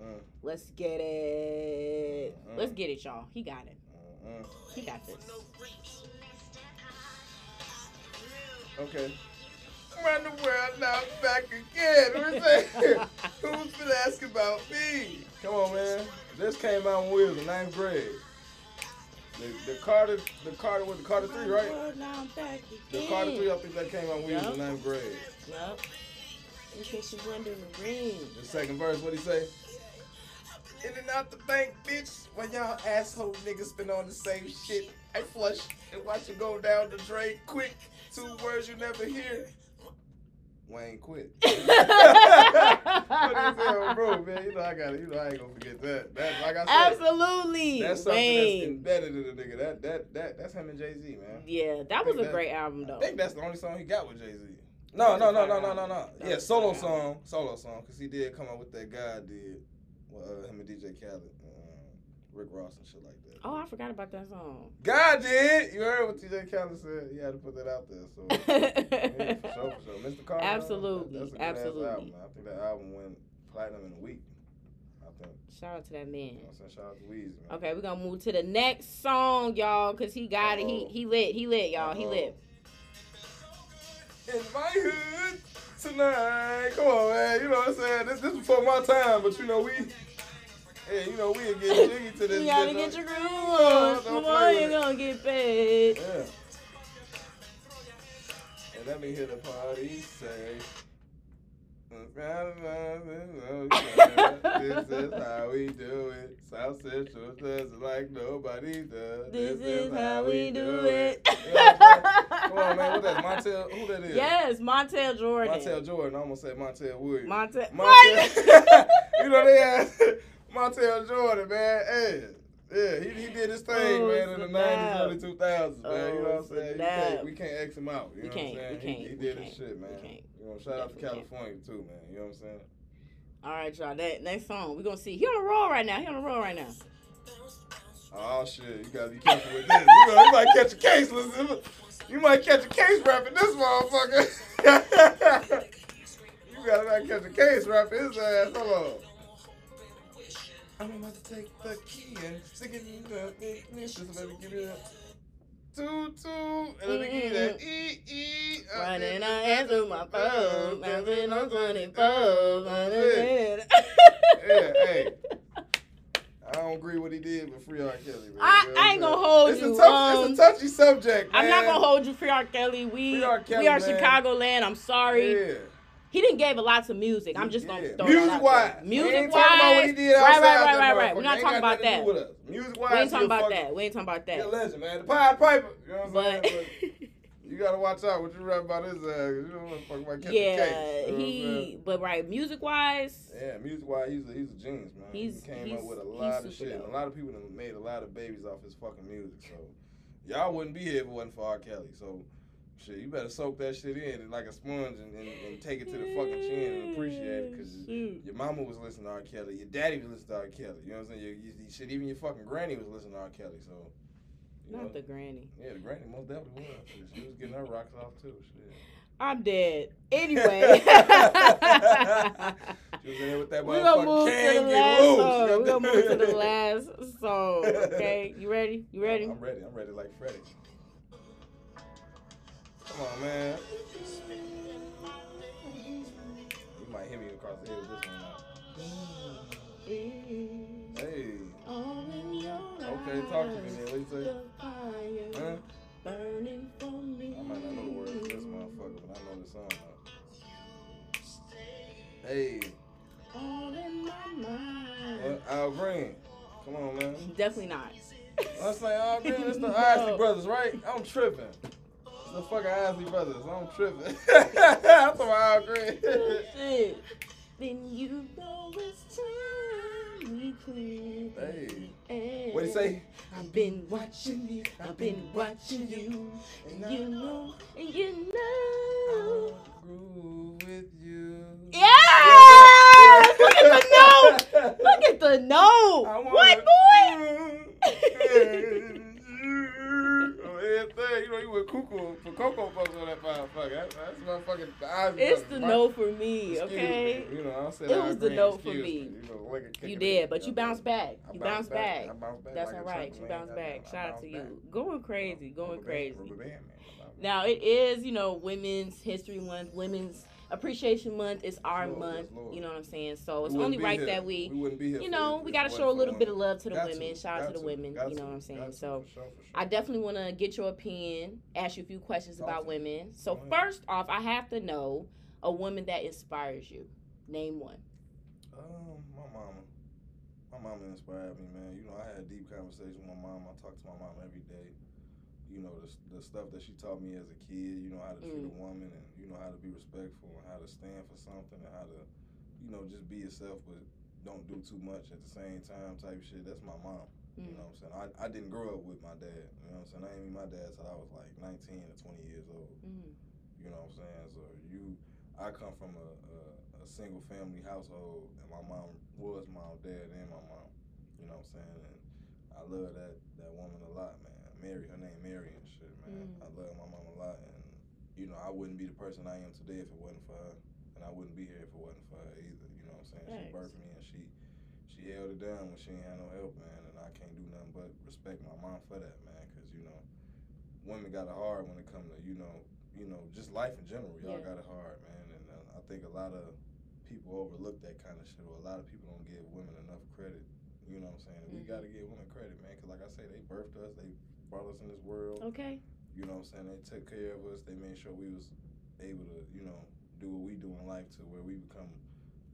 Uh, Let's get it. Uh-uh. Let's get it, y'all. He got it. uh, uh, uh. He got this. Okay. Around the world now, I'm back again. Who's been asking about me? Come on, man. This came out when we was in ninth grade. The, the Carter, the Carter was the Carter three, right? Oh, now I'm back The. Carter three, I think that came out when we was in ninth grade. Yup. In case you're wondering, the ring. The second verse, what he say? In and out the bank, bitch. When y'all asshole niggas been on the same shit, I flush and watch it go down the drain quick. Two words you never hear. Wayne quit. what is that, bro, man? You know I got. You know I ain't gonna forget that. That, like I said, Absolutely. that's something Wayne. that's embedded in the nigga. That, that, that, that's him and Jay Z, man. Yeah, that was a that- great album though. I think that's the only song he got with Jay Z. No, no, no, no, no, no, no. Yeah, solo song, solo song, because he did come out with that guy did, well, uh, him and DJ Khaled, Rick Ross and shit like that. Oh, I forgot about that song. God did. You heard what DJ Khaled said. He had to put that out there. So yeah, for sure, for sure. Mr. Carter. Absolutely, That's a good ass absolutely. album. I think that album went platinum in a week. I think. Shout out to that man. You know? Shout out to Weezy, man. Okay, we're gonna move to the next song, y'all, cause he got it. He Uh-oh. he lit, he lit, y'all. He Uh-oh. lit. In my hood tonight. Come on, man. You know what I'm saying? This this before my time, but you know we. Yeah, you know we get jiggy to this. You gotta get your groove on. on, you're gonna get paid. Yeah. And let me hear the party say. this is how we do it. South Central does it like nobody does. This is how we do it. You know what I'm saying? Come on, man. What that? Montel? Who that is? Yes, Montel Jordan. Montel Jordan. I almost said Montel Williams. Montel. Montel. you know they asked Montel Jordan, man. Hey, Yeah, he, he did his thing, Oh, man, in the nineties, early two thousands, man. you know what I'm Oh, saying? You can't, we can't X him out. You We know can't, what I'm we saying? can't, he, he did his shit, man. You know, shout out to Definitely can't. California too, man. You know what I'm saying? All right, y'all. That next song, we're gonna see. He on the roll right now. He on the roll right now. Oh shit, you gotta be careful with this. You, know, you might catch a case. Listen, you might catch a case rapping this motherfucker. you gotta not catch a case rapping his ass. Hold on. I'm about to take the key and stick it in the just let me give you that. Two, two, and let me give you that E, E. uh, Running uh, our uh, hands through my uh, uh, phone, bouncing on 24. Yeah, hey. I don't agree with what he did with Free R. Kelly, man. I- You know I ain't gonna hold it's you, A tough, um, it's a um, touchy subject, man. I'm not gonna hold you, Free R. Kelly. We Free R. Kelly, we are man. Chicagoland. I'm sorry. Yeah. He didn't give a lot to music. I'm just gonna Yeah. throw Music wise. Music ain't talking about what he wise. Right, right, right, right, right. We're not talking about that. do with us. Music wise, We ain't talking about that. We ain't talking about that. legend, man. The Pied Piper. You know what I'm saying? But you gotta watch out what you rap about his ass. You don't want to fuck about a yeah, case. You know he. But right, music wise, Yeah, music wise, he's a, he's a genius, man. He came he's- up with a lot of shit. Dope. a lot of people done made a lot of babies off his fucking music. So y'all wouldn't be here if it wasn't for R. Kelly. So shit, you better soak that shit in like a sponge and, and, and take it to the fucking chin and appreciate it. Cause mm, Shoot. your mama was listening to R. Kelly, your daddy was listening to R. Kelly. You know what I'm saying? Your, your, shit, even your fucking granny was listening to R. Kelly. So. You know, Not the granny. yeah, the granny most definitely was. Shit, She was getting her rocks off too. Shit. I'm dead. Anyway. She was in there with that We're gonna move to the last song. We're gonna move to the last song. Okay, you ready? You ready? I'm ready. I'm ready like Freddie. Come on, man. You might hit me across the head with this one now. Hey. Okay, talk to me then. What you say? Huh? Burning for me. I might not know the words to this motherfucker, but I know the song though. Hey. All in my mind. What? Al Green. Come on, man. Definitely not. Let's say Al Green. It's the No. Isley Brothers, right? I'm tripping. The fucking Isley Brothers. I'm tripping. I'm talking about oh, Shit. Then you know it's time we quit. Hey. What'd he say? I've been watching you. I've been watching you. And you know, and you know. With you. Yes! Look at the note. Look at the note. What boy? With you. On everything. You know, you went cuckoo for Cocoa Puffs on that motherfucker. That- That's motherfucking the Isley It's the note for me, Excuse okay? Me. You know, I said It was the note for me. You, know, like You did, but you bounced back. You bounced back. I bounced back. That's like all right. You bounced back. Shout out to you. Going crazy. Going crazy. rubber band, man. Now it is, you know, Women's History Month, Women's Appreciation Month is our Lord, month. Lord. You know what I'm saying? So it's only right here. that we, here you know, we got to show a little bit of love to the Got women. Shout out got to the women. You know to, what I'm saying? So for sure, for sure. I definitely want to get your opinion, ask you a few questions about to me. women. So first off, I have to know a woman that inspires you. Name one. Um, my mama. My mama inspired me, man. You know, I had a deep conversation with my mom. I talk to my mom every day. You know, the, the stuff that she taught me as a kid, you know, how to treat Mm. a woman and, you know, how to be respectful and how to stand for something and how to, you know, just be yourself but don't do too much at the same time type shit. That's my mom. You Mm. know what I'm saying? I, I didn't grow up with my dad. You know what I'm saying? I ain't meet my dad till I was like 19 or 20 years old. Mm. You know what I'm saying? So you, I come from a, a, a single family household, and my mom was my dad and my mom. You know what I'm saying? And I love that that woman a lot, man. Mary, her name Mary and shit, man. Mm. I love my mom a lot, and you know I wouldn't be the person I am today if it wasn't for her, and I wouldn't be here if it wasn't for her either. You know what I'm saying? She birthed me, and she she held it down when she ain't had no help, man. And I can't do nothing but respect my mom for that, man. Cause you know, women got it hard when it come to you know, you know, just life in general. Y'all Yeah. got it hard, man. And uh, I think a lot of people overlook that kind of shit, or a lot of people don't give women enough credit. You know what I'm saying? We Mhm. got to give women credit, man. Cause like I say, they birthed us, they brought us in this world. Okay. You know what I'm saying? They took care of us. They made sure we was able to, you know, do what we do in life to where we become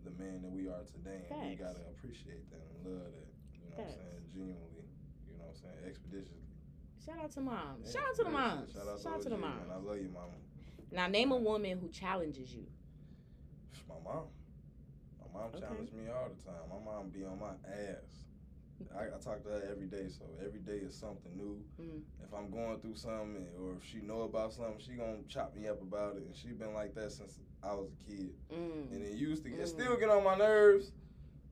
the man that we are today. And we gotta appreciate that and love that. You know what I'm saying? Genuinely. You know what I'm saying? Expeditiously. Shout out to mom. Yeah, Shout out to the moms. Shout out Shout out to the man. I love you, mama. Now name a woman who challenges you. My mom. My mom Okay. challenged me all the time. My mom be on my ass. I, I talk to her every day, so every day is something new. Mm. If I'm going through something, or if she know about something, she gonna chop me up about it, and she been like that since I was a kid. Mm. And it used to, Mm. it still get on my nerves.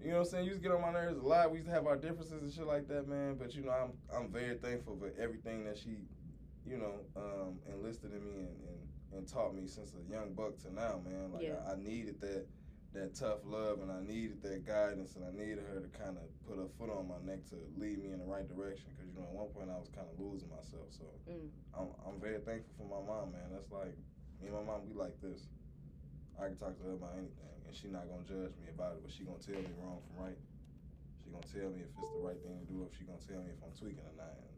You know what I'm saying? It used to get on my nerves a lot. We used to have our differences and shit like that, man. But you know, I'm I'm very thankful for everything that she, you know, um, enlisted in me and, and, and taught me since a young buck to now, man. Like Yeah. I, I needed that that tough love and I needed that guidance and I needed her to kind of put her foot on my neck to lead me in the right direction. Cause you know, at one point I was kind of losing myself. So Mm. I'm I'm very thankful for my mom, man. That's like me and my mom. We like this. I can talk to her about anything, and she not gonna judge me about it, but she gonna tell me wrong from right. She gonna tell me if it's the right thing to do, if she gonna tell me if I'm tweaking or not. And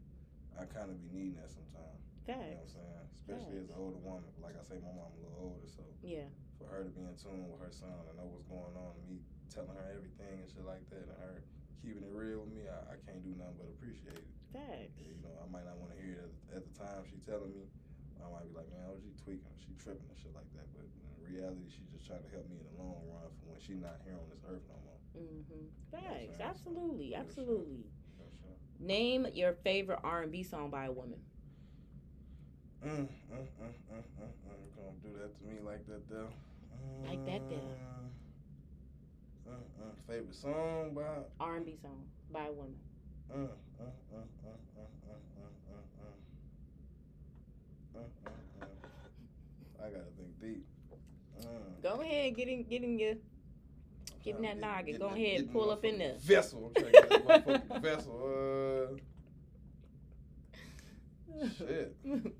I kind of be needing that sometimes. You know what I'm saying? Especially as an older woman. Like I say, my mom a little older, so Yeah. For her to be in tune with her son and know what's going on, me telling her everything and shit like that, and her keeping it real with me, I, I can't do nothing but appreciate it. Facts. Yeah, you know, I might not want to hear it at, the- at the time she telling me. I might be like, man, oh, she tweaking, she tripping and shit like that. But in reality, she just trying to help me in the long run for when she not here on this earth no more. Mm-hmm. what I'm Facts. So, Absolutely. for sure. Absolutely. Sure. Name your favorite R and B song by a woman. Mm, mm, mm, mm, mm, mm. You gonna do that to me like that, though? Like that. Mm, mm, mm. Favorite song by R and B song by a woman. I gotta think deep. Mm. Go ahead, get in, get in your. Getting that Get- noggin. Go that- ahead, getting pull up in there. Vessel. I'm that vessel. Uh, shit.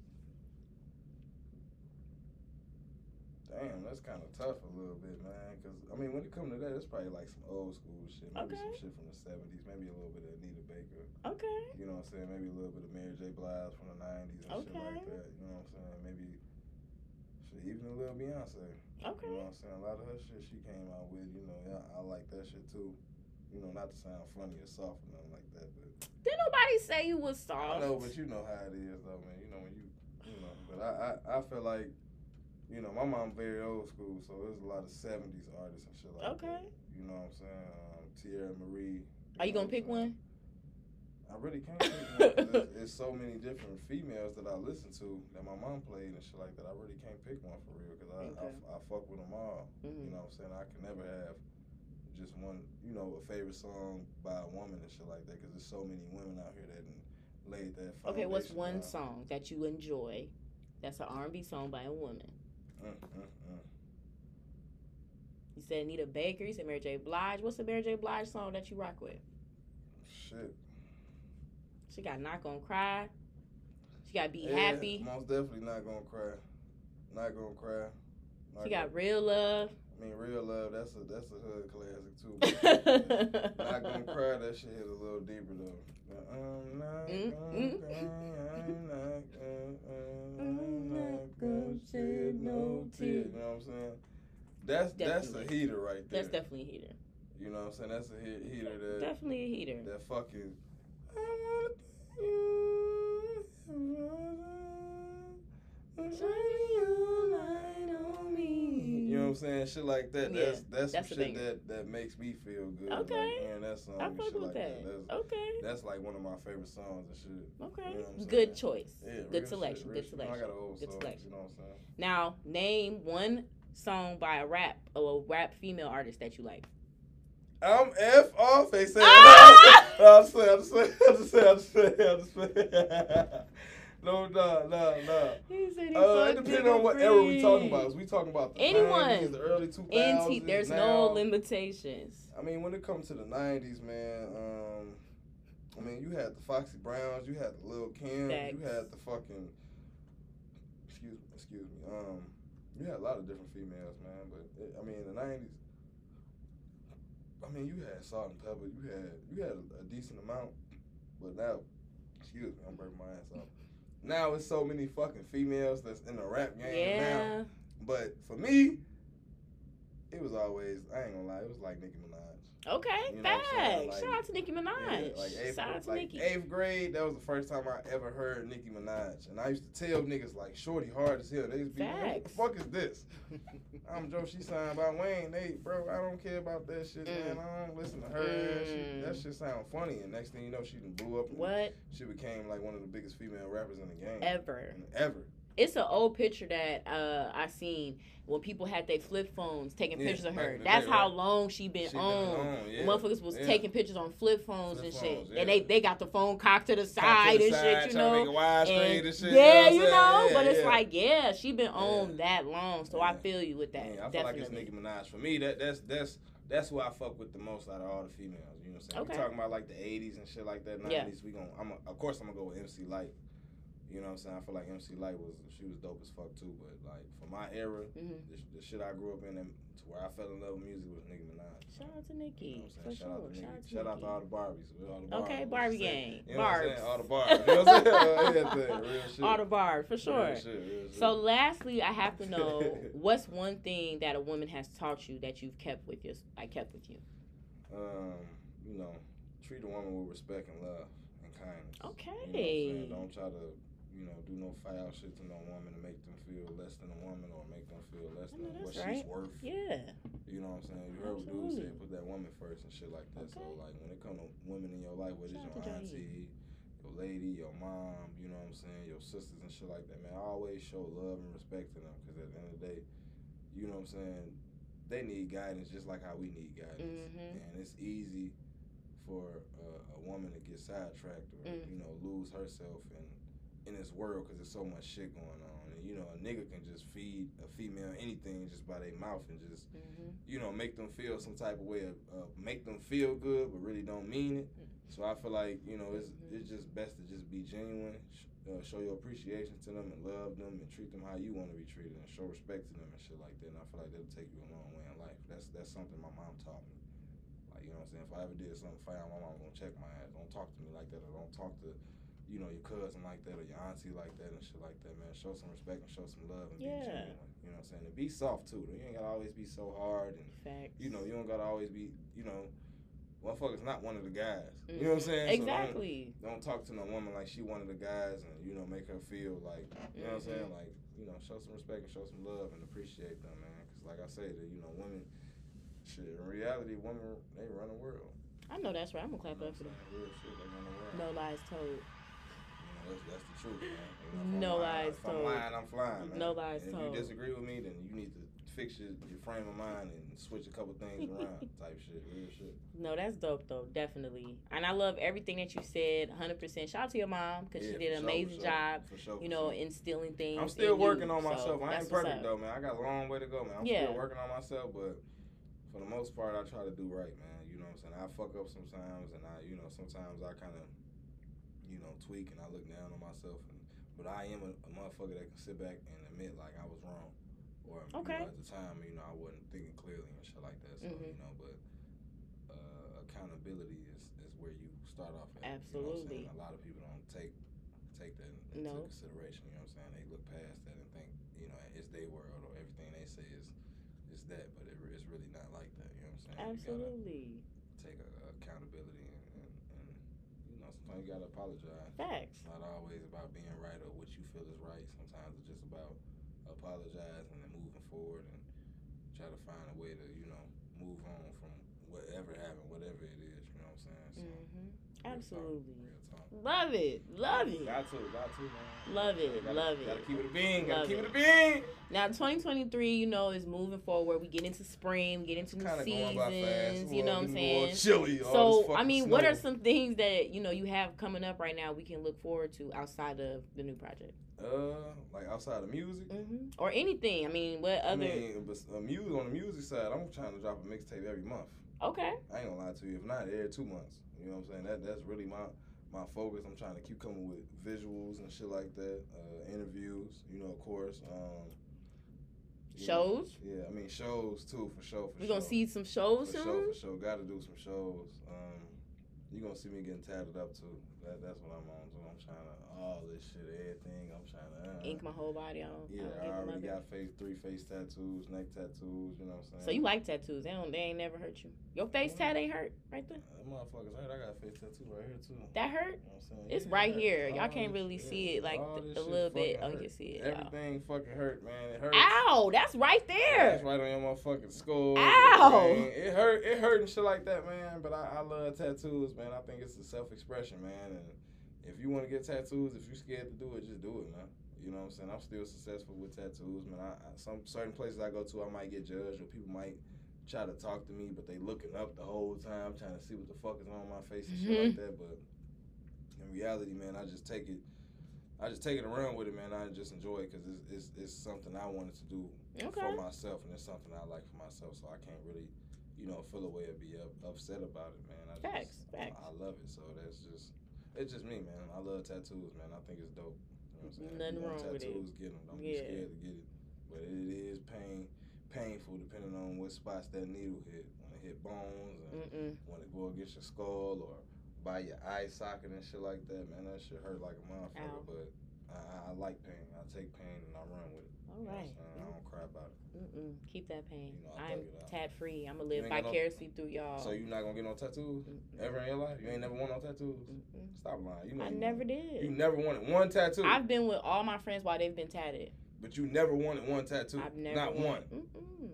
Damn, that's kind of tough a little bit, man. Cause I mean, when it comes to that, it's probably like some old school shit. Maybe some shit from the '70s. Maybe a little bit of Anita Baker. okay. You know what I'm saying? Maybe a little bit of Mary J. Blige from the '90s and shit like that. You know what I'm saying? Maybe shit, even a little Beyonce. Okay. You know what I'm saying? A lot of her shit she came out with, you know, yeah, I like that shit too. You know, not to sound funny or soft or nothing like that, but Did nobody say you was I soft? know, but you know how it is though, man. You know when you, you know. But I, I, I feel like, you know, my mom very old school, so there's a lot of '70s artists and shit like Okay. that. You know what I'm saying? Um, Teena Marie. Are you gonna pick one? I really can't pick one it's so many different females that I listen to that my mom played and shit like that. I really can't pick one for real because I, Okay. I, I fuck with them all. Mhm. You know what I'm saying? I can never have just one, you know, a favorite song by a woman and shit like that because there's so many women out here that laid that. Okay, what's one song that you enjoy? That's an R and B song by a woman. Mm. You said Anita Baker. You said Mary J. Blige. What's the Mary J. Blige song that you rock with? Shit. She got "Not Gonna Cry." She got "Be Yeah, Happy." Most definitely not gonna cry. Not gonna cry. Not She got gonna- "Real Love." I mean, real love. That's a that's a hood classic too. not gonna cry. That shit hit a little deeper though. I'm um, not mm, gonna. Mm. I'm not gonna. I'm I'm not gonna shed no tears. You know what I'm saying? That's that's a heater right there. That's definitely a heater. You know what I'm saying? That's a hit, heater that Definitely a heater. that fucking. I wanna thank you. Shining your light what I'm saying? Shit like that. Yeah, That's that's, that's some shit banger. that, that makes me feel good. Okay. Like hearing that song I fuck with like that. that. That's, Okay. that's like one of my favorite songs and shit. Okay. You know Good choice. Yeah, Good selection. shit, Good shit. You know, selection. I got an old Good soul, selection. You know what I'm saying? Now, name one song by a rap or a rap female artist that you like. I'm F off. They say. Ah! I'm just saying. I'm just saying. I'm just saying. I'm just saying. I'm just saying. No, no, no, no. He said he Uh, it depends on what era we talking about. Is we talking about the Anyone. 90s, the early 2000s? NT, there's no limitations. I mean, when it comes to the '90s, man. Um, I mean, you had the Foxy Browns, you had the Lil Kim, Facts. you had the fucking. Excuse me, excuse me. Um, you had a lot of different females, man. But it, I mean, in the '90s. I mean, you had Salt and Pepa. You had you had a, a decent amount, but now, excuse me, I'm burning my ass off. Now it's so many fucking females that's in the rap game now. But for me, it was always I ain't gonna lie, it was like Nicki Minaj. Okay, You know what I'm saying? facts. Like- Shout out to Nicki Minaj. Yeah, like eighth, Shout out to like Nicki. eighth grade, that was the first time I ever heard Nicki Minaj, and I used to tell niggas like, "Shorty hard as hell." They used to be like, "What the fuck is this?" I'm Joe. She signed by Wayne. They, bro, I don't care about that shit, Mm. man. I don't listen to her. ass. She, Mm. that shit sound funny, and next thing you know, she blew up. and What She became like one of the biggest female rappers in the game ever? And ever. It's an old picture that uh I seen when people had their flip phones taking Yeah, pictures of her. That's day, how right. long she been She been on. on, yeah. Motherfuckers was yeah. taking pictures on flip phones Flip and shit, phones, and they they got the phone cocked to the Cock to side the and side, shit, you know. And- and shit. yeah, what I'm you know, Yeah, but it's like, yeah, she been on that long, so I feel you with that. Yeah, I feel Definitely. like it's Nicki Minaj. For me, that that's that's that's who I fuck with the most out of all the females. You know what I'm saying? Okay. We're talking about like the '80s and shit like that. '90s. Yeah. We going I'm a, of course I'm gonna go with MC Lyte. You know what I'm saying? I feel like MC Lyte was she was dope as fuck too. But like for my era, Mhm. the, the shit I grew up in and to where I fell in love with music was Nicki Minaj. Shout out to You Nicki know for? Shout out sure. Shout out to Shout out to all the Barbies. All the Okay, Barbie gang. You know what I'm saying? Barbs. All the bars. You know what I'm saying? Real shit. All the bars for sure. Real shit, real shit. So lastly, I have to know what's one thing that a woman has taught you that you've kept with you, I kept with you. um, you know, treat a woman with respect and love and kindness. You know what I'm Okay. saying? Don't try to, you know, do no foul shit to no woman to make them feel less than a woman or make them feel less than what that's she's worth. Yeah. You know what I'm saying? You heard what dude said, put that woman first and shit like that. So like when it come to women in your life, whether it's your auntie, your lady, your mom, you know what I'm saying, your sisters and shit like that, man, always show love and respect to them because at the end of the day, you know what I'm saying, they need guidance just like how we need guidance. Mhm. And it's easy for uh, a woman to get sidetracked or Mm. you know lose herself in in this world because there's so much shit going on. And you know a nigga can just feed a female anything just by their mouth and just hmm you know make them feel some type of way of uh, make them feel good but really don't mean it. So I feel like you know it's Mhm. it's just best to just be genuine, sh- uh, show your appreciation to them and love them and treat them how you want to be treated and show respect to them and shit like that. And I feel like that'll take you a long way in life. That's that's something my mom taught me. Like you know what I'm saying. If I ever did something foul, my mom gonna check my ass. Don't talk to me like that or don't talk to you know your cousin like that or your auntie like that and shit like that. Man, show some respect and show some love and Yeah. be genuine. You know what I'm saying. And be soft too. You ain't gotta always be so hard and Facts. you know, you don't gotta always be, you know, motherfucker's not one of the guys. You know what I'm saying? So don't- Exactly. don't, talk to no woman like she one of the guys and, you know, make her feel like, you know what I'm saying? Mhm. Like, you know, show some respect and show some love and appreciate them, man. Because, like I say, that you know, women, shit, in reality, women, they run the world. I know that's right. I'm gonna You clap know up for them. Real shit, they run the world. No lies told. That's, that's the truth, man. No lying- lies if I'm told. lying, I'm flying, man. No lies and told. If you disagree with me, then you need to fix your, your frame of mind and switch a couple things around, type shit, real shit. No, that's dope though, definitely. And I love everything that you said, 100%. Shout out to your mom because Yeah, she did an sure, amazing sure, job, For sure, you know, instilling things. I'm still in working you. on So myself. I ain't perfect though, man. I got a long way to go, man. I'm Yeah. still working on myself, but for the most part, I try to do right, man. You know what I'm saying? I fuck up sometimes, and I, you know, sometimes I kind of, you know, tweak and I look down on myself. And, but I am a, a motherfucker that can sit back and admit like I was wrong, or Okay. you know, at the time, you know, I wasn't thinking clearly and shit like that. So Mhm. you know, but uh, accountability is, is where you start off at. You know Absolutely. a lot of people don't take take that into No. consideration. You know what I'm saying? They look past that and think, you know, it's their world or everything they say is is that, but it, it's really not like that. You know what I'm saying? Absolutely. take a, accountability and, and, and you sometimes you gotta apologize. Facts. It's not always about being right or what you feel is right. Sometimes it's just about apologizing and moving forward and try to find a way to you know move on from whatever happened, whatever it is. You know what I'm saying? So, hmm Absolutely. Love it. Love it. Got to, got to, man. Love it, Gotta, love it. Gotta keep it a bean. Gotta Love keep it. it a bean. Now, 2023, you know, is moving forward. We get into spring, get into new Kind of going by fast. seasons. You know what I'm saying? Chilly. So, I mean, what are some things that you know you have coming up right now? We can look forward to outside of the new project, uh like outside of music? hmm or anything. I mean, what other? I mean, but uh, music on the music side, I'm trying to drop a mixtape every month. okay, I ain't gonna lie to you. If not, every two months. You know what I'm saying? That that's really my my focus. I'm trying to keep coming with visuals and shit like that. Uh, interviews, you know, of course. Um, you know, shows. yeah, I mean shows too, for sure. For We sure. gonna see some shows for soon. sure, for sure. Got to do some shows. Um, you gonna see me getting tatted up too. That, that's what I'm on too. I'm trying to all this shit, everything. I'm trying to uh, Ink my whole body on. Yeah, on I already got face three face tattoos, neck tattoos. You know what I'm saying? So you like tattoos? They don't. They ain't never hurt you. Your face tat ain't hurt right there. That motherfuckers hurt. I got a face tattoo right here too. That hurt? You know what I'm saying? It's Yeah, right here. Y'all can't really see it like the, a little bit. fucking Oh, you can see it. y'all. Everything fucking hurt, man. It hurts. Ow! That's right there. That's right on your motherfucking skull. Ow. man. It hurt. It hurt and shit like that, man. But I, I love tattoos, man. I think it's a self expression, man. And if you want to get tattoos, if you're scared to do it, just do it, man. You know what I'm saying? I'm still successful with tattoos, man. I, I some certain places I go to, I might get judged or people might try to talk to me, but they looking up the whole time, trying to see what the fuck is on my face and shit Mm-hmm. like that. But in reality, man, I just take it. I just take it around with it, man. I just enjoy it because it's, it's it's something I wanted to do Okay. for myself, and it's something I like for myself. So I can't really, you know, feel a way or be up, upset about it, man. I Facts, just, facts. I, I love it. So that's just, it's just me, man. I love tattoos, man. I think it's dope. You know what I'm saying? Nothing If you want wrong with it. tattoos, get them. Don't Yeah. be scared to get it. But it is pain, painful depending on what spots that needle hit. When it hit bones, and Mm-mm. when it go against your skull or by your eye socket and shit like that, man, that shit hurt like a motherfucker. Ow. But I, I, like pain. I take pain and I run with it. All You know right. I don't cry about it. Mm-mm. Keep that pain. You know, I'm tat free. I'm gonna live got no- vicariously through y'all. So you not gonna get no tattoos Mm-mm. ever in your life? You ain't never want no tattoos? Mm-mm. Stop lying. You know I you never wanted- did. You never wanted one tattoo, I've been with all my friends while they've been tatted. but you never wanted one tattoo. I've never not one. Mm-mm.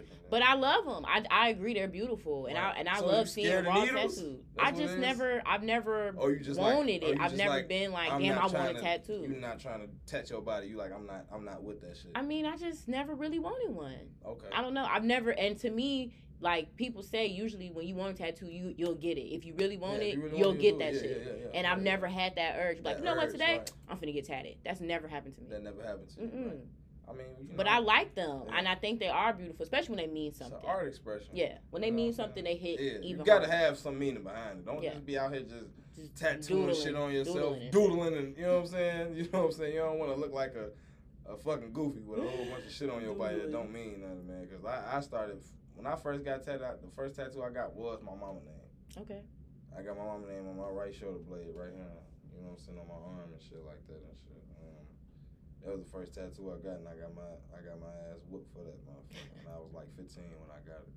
Different. But I love them. I, I agree they're beautiful, and Right. I and I So love seeing raw tattoos. I just never, I've never Oh, you just wanted oh, it. you I've never like, been like, I'm damn, I want a to- tattoo. You're not trying to touch your body. You like, I'm not. I'm not with that shit. I mean, I just never really wanted one. okay. I don't know. I've never, and to me, like people say, usually when you want a tattoo, you you'll get it. If you really want Yeah, it, you really you'll want get that it. Shit. yeah, yeah, And I've never had that urge. Like, That you know what? Today right. I'm finna get tatted. That's never happened to me. That never happened to you. I mean, you But know, I like them, Yeah. and I think they are beautiful, especially when they mean It's an something. art expression. Yeah, when they You know mean something, they hit Yeah, even. you gotta harder. have some meaning behind it. Don't Yeah. just be out here just Just tattooing doodling, shit on yourself, doodling doodling, and you know what I'm saying. You know what I'm saying. You don't want to look like a, a fucking goofy with a whole bunch of shit on your body that don't mean nothing, man. Because I, I started when I first got tattooed. The first tattoo I got was my mama name. Okay. I got my mama name on my right shoulder blade right here. You know what I'm saying on my arm and shit like that and shit. That was the first tattoo I got, and I got my I got my ass whooped for that motherfucker. And I was like 15 when I got it.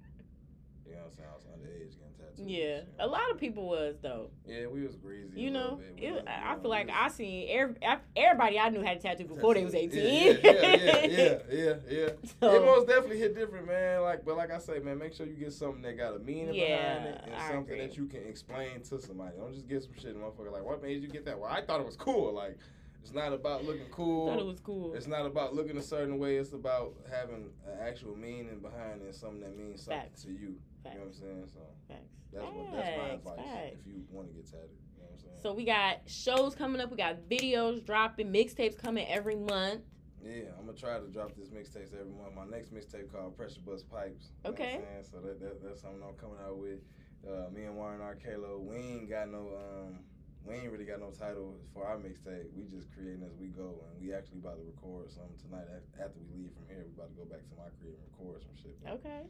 You know what I'm saying? I was underage getting tattoos. Yeah, shit. a lot of people was though. Yeah, we was greasy. You know. It, was- I I you feel know, like we I was- seen every, everybody I knew had a tattoo before they was eighteen. Yeah, yeah, yeah, yeah, yeah. yeah. So- it most definitely hit different, man. Like, but like I say, man, make sure you get something that got a meaning Yeah, behind it and I something agree. that you can explain to somebody. Don't just get some shit, motherfucker. Like, what made you get that? Well, I thought it was cool. Like, it's not about looking cool. Thought it was cool. It's not about looking a certain way. It's about having an actual meaning behind it, something that means something Facts. to you. Facts. You know what I'm saying? So Facts. that's what that's my advice facts. if you want to get tatted. You know what I'm saying? So we got shows coming up. We got videos dropping, mixtapes coming every month. Yeah, I'm gonna try to drop this mixtape every month. My next mixtape called Pressure Bust Pipes. You know what Okay. So that, that that's something I'm coming out with. Uh, me and Warren R. Kalo, we ain't got no um we ain't really got no title for our mixtape. We just creating as we go and we actually about to record something tonight after we leave from here. We about to go back to my crib and record some shit. Okay.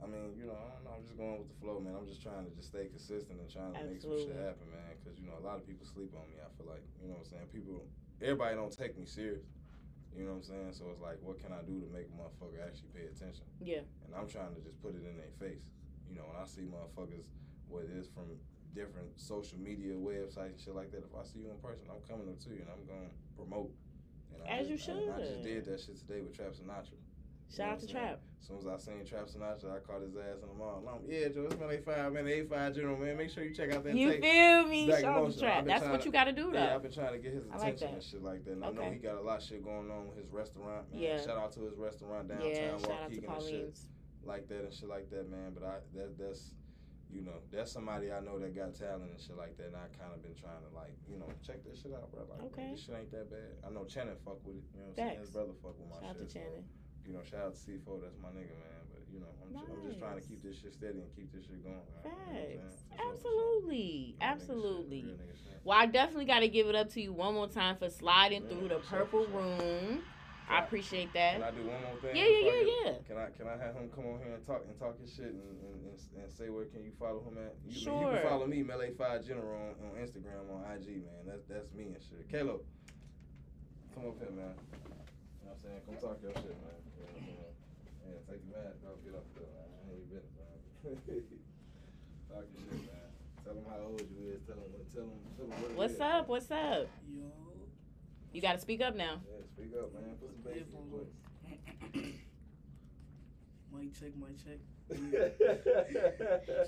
I mean, you know, I don't know. I'm just going with the flow, man. I'm just trying to just stay consistent and trying to make some shit happen, man. Because you know, a lot of people sleep on me. I feel like, you know, what I'm saying people, everybody don't take me serious. You know what I'm saying? So it's like, what can I do to make a motherfucker actually pay attention? Yeah. And I'm trying to just put it in their face. You know, when I see motherfuckers, whether it's from different social media websites and shit like that, if I see you in person, I'm coming up to you and I'm going to promote. And I As you just, and I just did that shit today with Trap Sinatra. Shout out to saying? Trap. As soon as I seen Trap Sinatra, I caught his ass in the mall. I'm, yeah, Joe, it's man A5, man, A5 General, man. Make sure you check out that You tape. feel me? Black Shout out to Trap. That's what you got to do though. Yeah, I've been trying to get his I like attention and shit like that. And I know he got a lot of shit going on with his restaurant, man. Yeah. Shout out to his restaurant downtown, yeah. Shout out to Waukegan and shit Pauline's. like that and shit like that, man. But I that that's you know, that's somebody I know that got talent and shit like that, and I kind of been trying to like, you know, check that shit out, bro. Like, Okay. this shit ain't that bad. I know Channing fuck with it, you know what I'm saying? His Facts. brother fuck with my shit. Shout out to shit. so, Channing. you know, shout out to C4, that's my nigga, man. But you know, I'm, ju- I'm just trying to keep this shit steady and keep this shit going. Man. You know what I'm saying? Sure. Absolutely. Nigga shit, Absolutely. nigga shit. Well, I definitely got to give it up to you one more time for sliding through the purple room. I appreciate that. Can. I do one more thing? Yeah, yeah, yeah, yeah. Can I can I have him come on here and talk and talk his shit and, and, and, and say where can you follow him at? You, You can follow me, Melee Five General on, on Instagram on IG, man. That's that's me and shit. Kalo, come up here, man. You know what I'm saying? Come talk your shit, man. You know what I'm saying? Yeah, take your mask off, get up there, man. I ain't your business, man. talk your shit, man. Tell them how old you is. Tell them what. Tell them. Tell them what it What's is. up? What's up? Yo. You got to speak up now. Yeah, speak up, man. Put some bass in your voice. Mic check, mic check.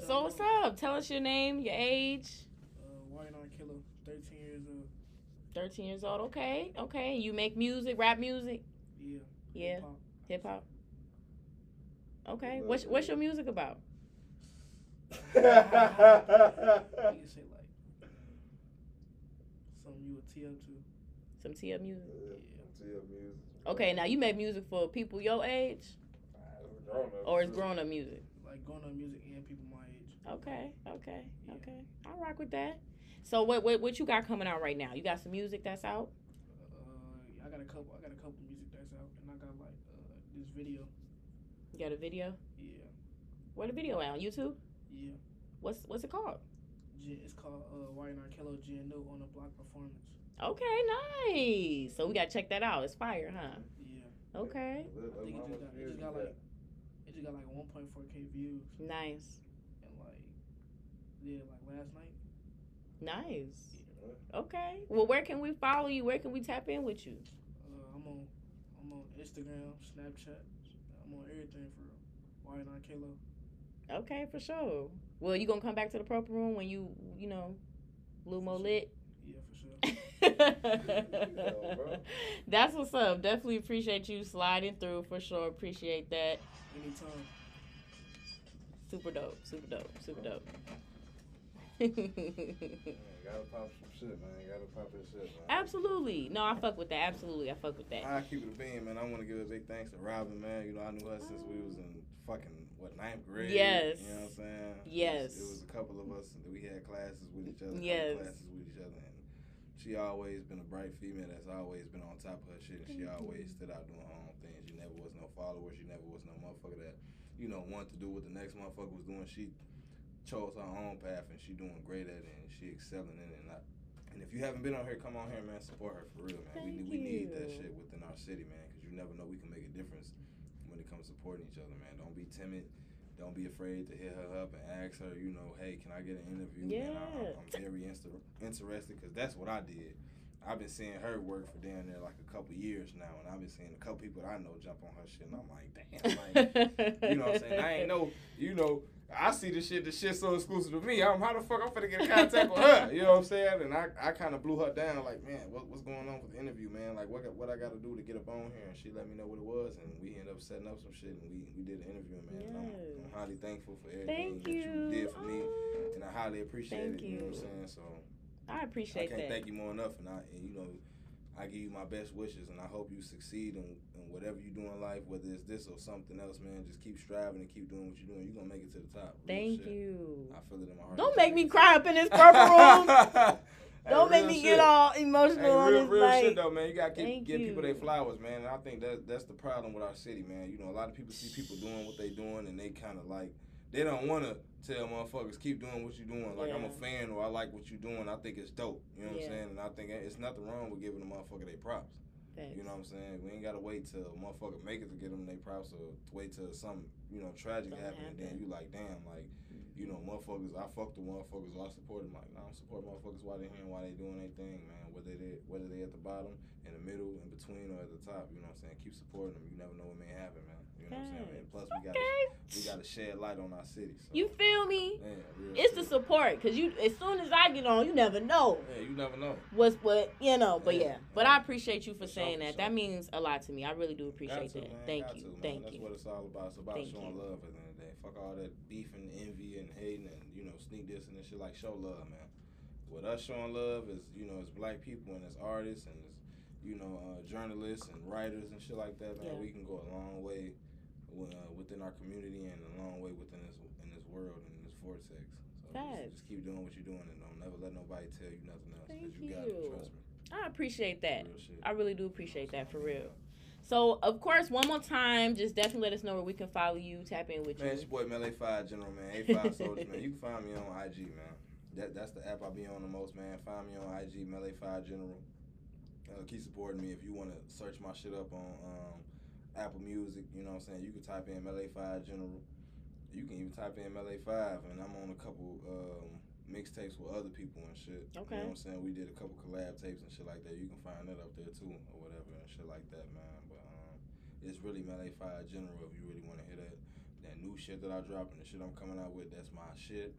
So what's up? Tell us your name, your age. Uh, White on Killer, 13 years old. 13 years old. Okay, okay. You make music, rap music, Yeah. Yeah. hip-hop. Okay. Love What's what's your music about? You can say like something you would tee up to. Some T up music. Yeah. TL music. Okay, now you make music for people your age, or it's grown up music. Like grown up music and people my age. Okay, okay, Yeah. okay. I rock with that. So what what what you got coming out right now? You got some music that's out. Uh, I got a couple. I got a couple music that's out, and I got like uh, this video. You got a video. Yeah. Where the video at on YouTube? Yeah. What's what's it called? It's called uh, White on Killer J No on the Block Performance. Okay, nice. So we gotta check that out. It's fire, huh? Yeah. Okay, I think it just got, it just got like it just got like 1.4k views, nice, and like yeah, like last night. nice. Okay. Well, where can we follow you? Where can we tap in with you? Uh, I'm on I'm on Instagram, Snapchat. I'm on everything for White on Kilo. Okay, for sure. Well, you gonna come back to the purple room when you you know, little more lit. Yeah, for sure. bro. That's what's up. Definitely appreciate you sliding through for sure. Appreciate that. Anytime. Super dope. Super dope. Super dope. Man, gotta pop some shit, man. Gotta pop that shit, man. Absolutely. No, I fuck with that. Absolutely, I fuck with that. I keep it a bean, man. I want to give a big thanks to Robin, man. You know, I knew her since we was in fucking what ninth grade. Yes. You know what I'm saying? Yes. It was, it was a couple of us that we had classes with each other. Yes. Classes with each other, she always been a bright female that's always been on top of her shit, and she always stood out doing her own thing. She never was no follower. She never was no motherfucker that, you know, wanted to do what the next motherfucker was doing. She chose her own path, and she doing great at it, and she excelling in it. And, I, and if you haven't been on here, come on here, man. Support her for real, man. we, Thank we need that shit within our city, man, because you never know we can make a difference when it comes to supporting each other, man. Don't be timid. Don't be afraid to hit her up and ask her, you know, hey, can I get an interview? Man, I, Yeah. I'm, I'm very insta- interested because that's what I did. I've been seeing her work for down there like a couple years now, and I've been seeing a couple people that I know jump on her shit, and I'm like, damn, like, you know what I'm saying? I ain't know, you know, I see the shit, the shit so exclusive to me. I'm how the fuck I'm finna get in contact with her? You know what I'm saying? And I, I kind of blew her down, like, man, what, what's going on with the interview, man? Like, what, what I got to do to get up on here? And she let me know what it was, and we ended up setting up some shit, and we, we did an interview, man. And I'm, I'm highly thankful for everything Thank that you. you did for me, and I highly appreciate Thank it. You know what. I'm saying? So I appreciate that. I can't that. thank you more enough, and I, and, you know. I give you my best wishes, and I hope you succeed in, in whatever you do in life, whether it's this or something else, man. Just keep striving and keep doing what you're doing. You're gonna make it to the top. Real Thank shit. you. I feel it in my heart. Don't make me cry up in this purple room. Don't make me shit. get all Hey, emotional on real, this real shit though, man. You gotta give, Thank give people their flowers, man. And I think that that's the problem with our city, man. You know, a lot of people see people doing what they doing, and they kind of like they don't want to tell motherfuckers keep doing what you're doing. Like I'm a fan or I like what you're doing. I think it's dope. You know what Yeah. I'm saying? And I think it's nothing wrong with giving a motherfucker their props. Thanks. You know what I'm saying? We ain't gotta wait till a motherfucker make it to get them their props, or wait till something you know tragic happen, and then you like, damn, like you know, motherfuckers. I fuck the motherfuckers, or I support them. Like, no, I'm support motherfuckers while they here, and while they doing their thing, man. Whether they whether they at the bottom, in the middle, in between, or at the top. You know what I'm saying? Keep supporting them. You never know what may happen, man. You know what I'm saying? And plus, we got Okay. we got to shed light on our city. So. You feel me? It's the support, cause you as soon as I get on, you never know Yeah, you never know. what's what you know. But Yeah. yeah, but I appreciate you for For sure, saying for that. That means a lot to me. I really do appreciate to, that. man. Thank Got you, to, thank That's you. That's what it's all about. It's about Thank showing you. love at the end of the day. Fuck all that beef and envy and hating and you know sneak this and this shit. Like show love, man. With us showing love is you know as black people and as artists and as you know uh, journalists and writers and shit like that, man. Yeah. We can go a long way uh, within our community and a long way within this in this world and in this vortex. So just, just keep doing what you're doing and don't never let nobody tell you nothing else. Thank you got it. Trust me. I appreciate that. I really do appreciate that for real. So of course, one more time, just definitely let us know where we can follow you, tap in with Man, you. it's your boy Melee Five General, man. A5 Soldier, man. You can find me on IG, man. That that's the app I be on the most, man. Find me on IG, Melee Five General. Uh, keep supporting me. If you want to search my shit up on um, Apple Music, you know what I'm saying. You can type in Melee Five General. You can even type in Melee Five, and I'm on a couple um, mixtapes with other people and shit. Okay. You know what I'm saying. We did a couple collab tapes and shit like that. You can find that up there too, or whatever and shit like that, man. But um, it's really Melee Five General. If you really want to hear that that new shit that I drop and the shit I'm coming out with, that's my shit.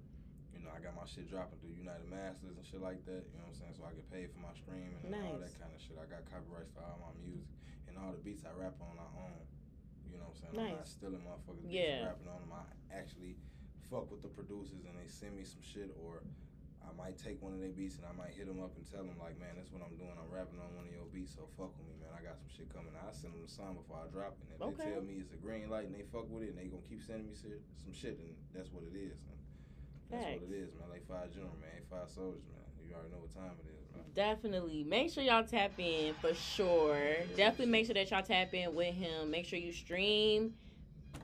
You know, I got my shit dropping through United Masters and shit like that. You know what I'm saying? So I get paid for my streaming and all that kind of shit. I got copyrights for all my music and all the beats I rap on. I own. You know what I'm saying? Nice. I'm not stealing motherfuckers beats Yeah. rapping on them. I actually fuck with the producers and they send me some shit or. I might take one of their beats and I might hit them up and tell them like, man, that's what I'm doing. I'm rapping on one of your beats, so fuck with me, man. I got some shit coming. I send them the song before I drop it. And if Okay. they tell me it's a green light and they fuck with it and they gonna keep sending me shit, some shit, and that's what it is. And that's Facts. what it is, man. Like five general, man. Five soldiers, man. You already know what time it is. Definitely. Make sure y'all tap in for sure. Definitely make sure that y'all tap in with him. Make sure you stream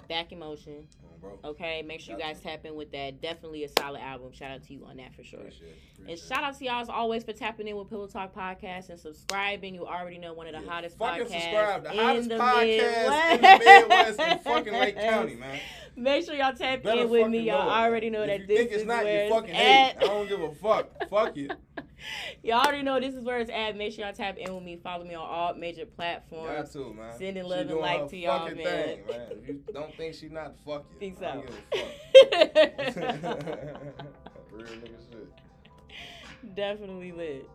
Back in Motion. Bro. Okay. Make sure you guys tap in with that. Definitely a solid album. Shout out to you on that for sure. Appreciate it. And shout out to y'all as always for tapping in with Pillow Talk Podcast and subscribing. You already know one of the Yeah. hottest Fucking podcasts subscribe. The hottest podcast in the Midwest in fucking Lake County, man. Make sure y'all tap Better in with me. Y'all know already know if that you this think it's is not, where you fucking hate. at. I don't give a fuck. fuck you. Y'all already know this is where it's at. Make sure y'all tap in with me. Follow me on all major platforms. Got to, man. Sending She love and doing like to y'all, man. Thing, man. If you don't think she not, fuck you. Think so. Real nigga shit. Definitely lit.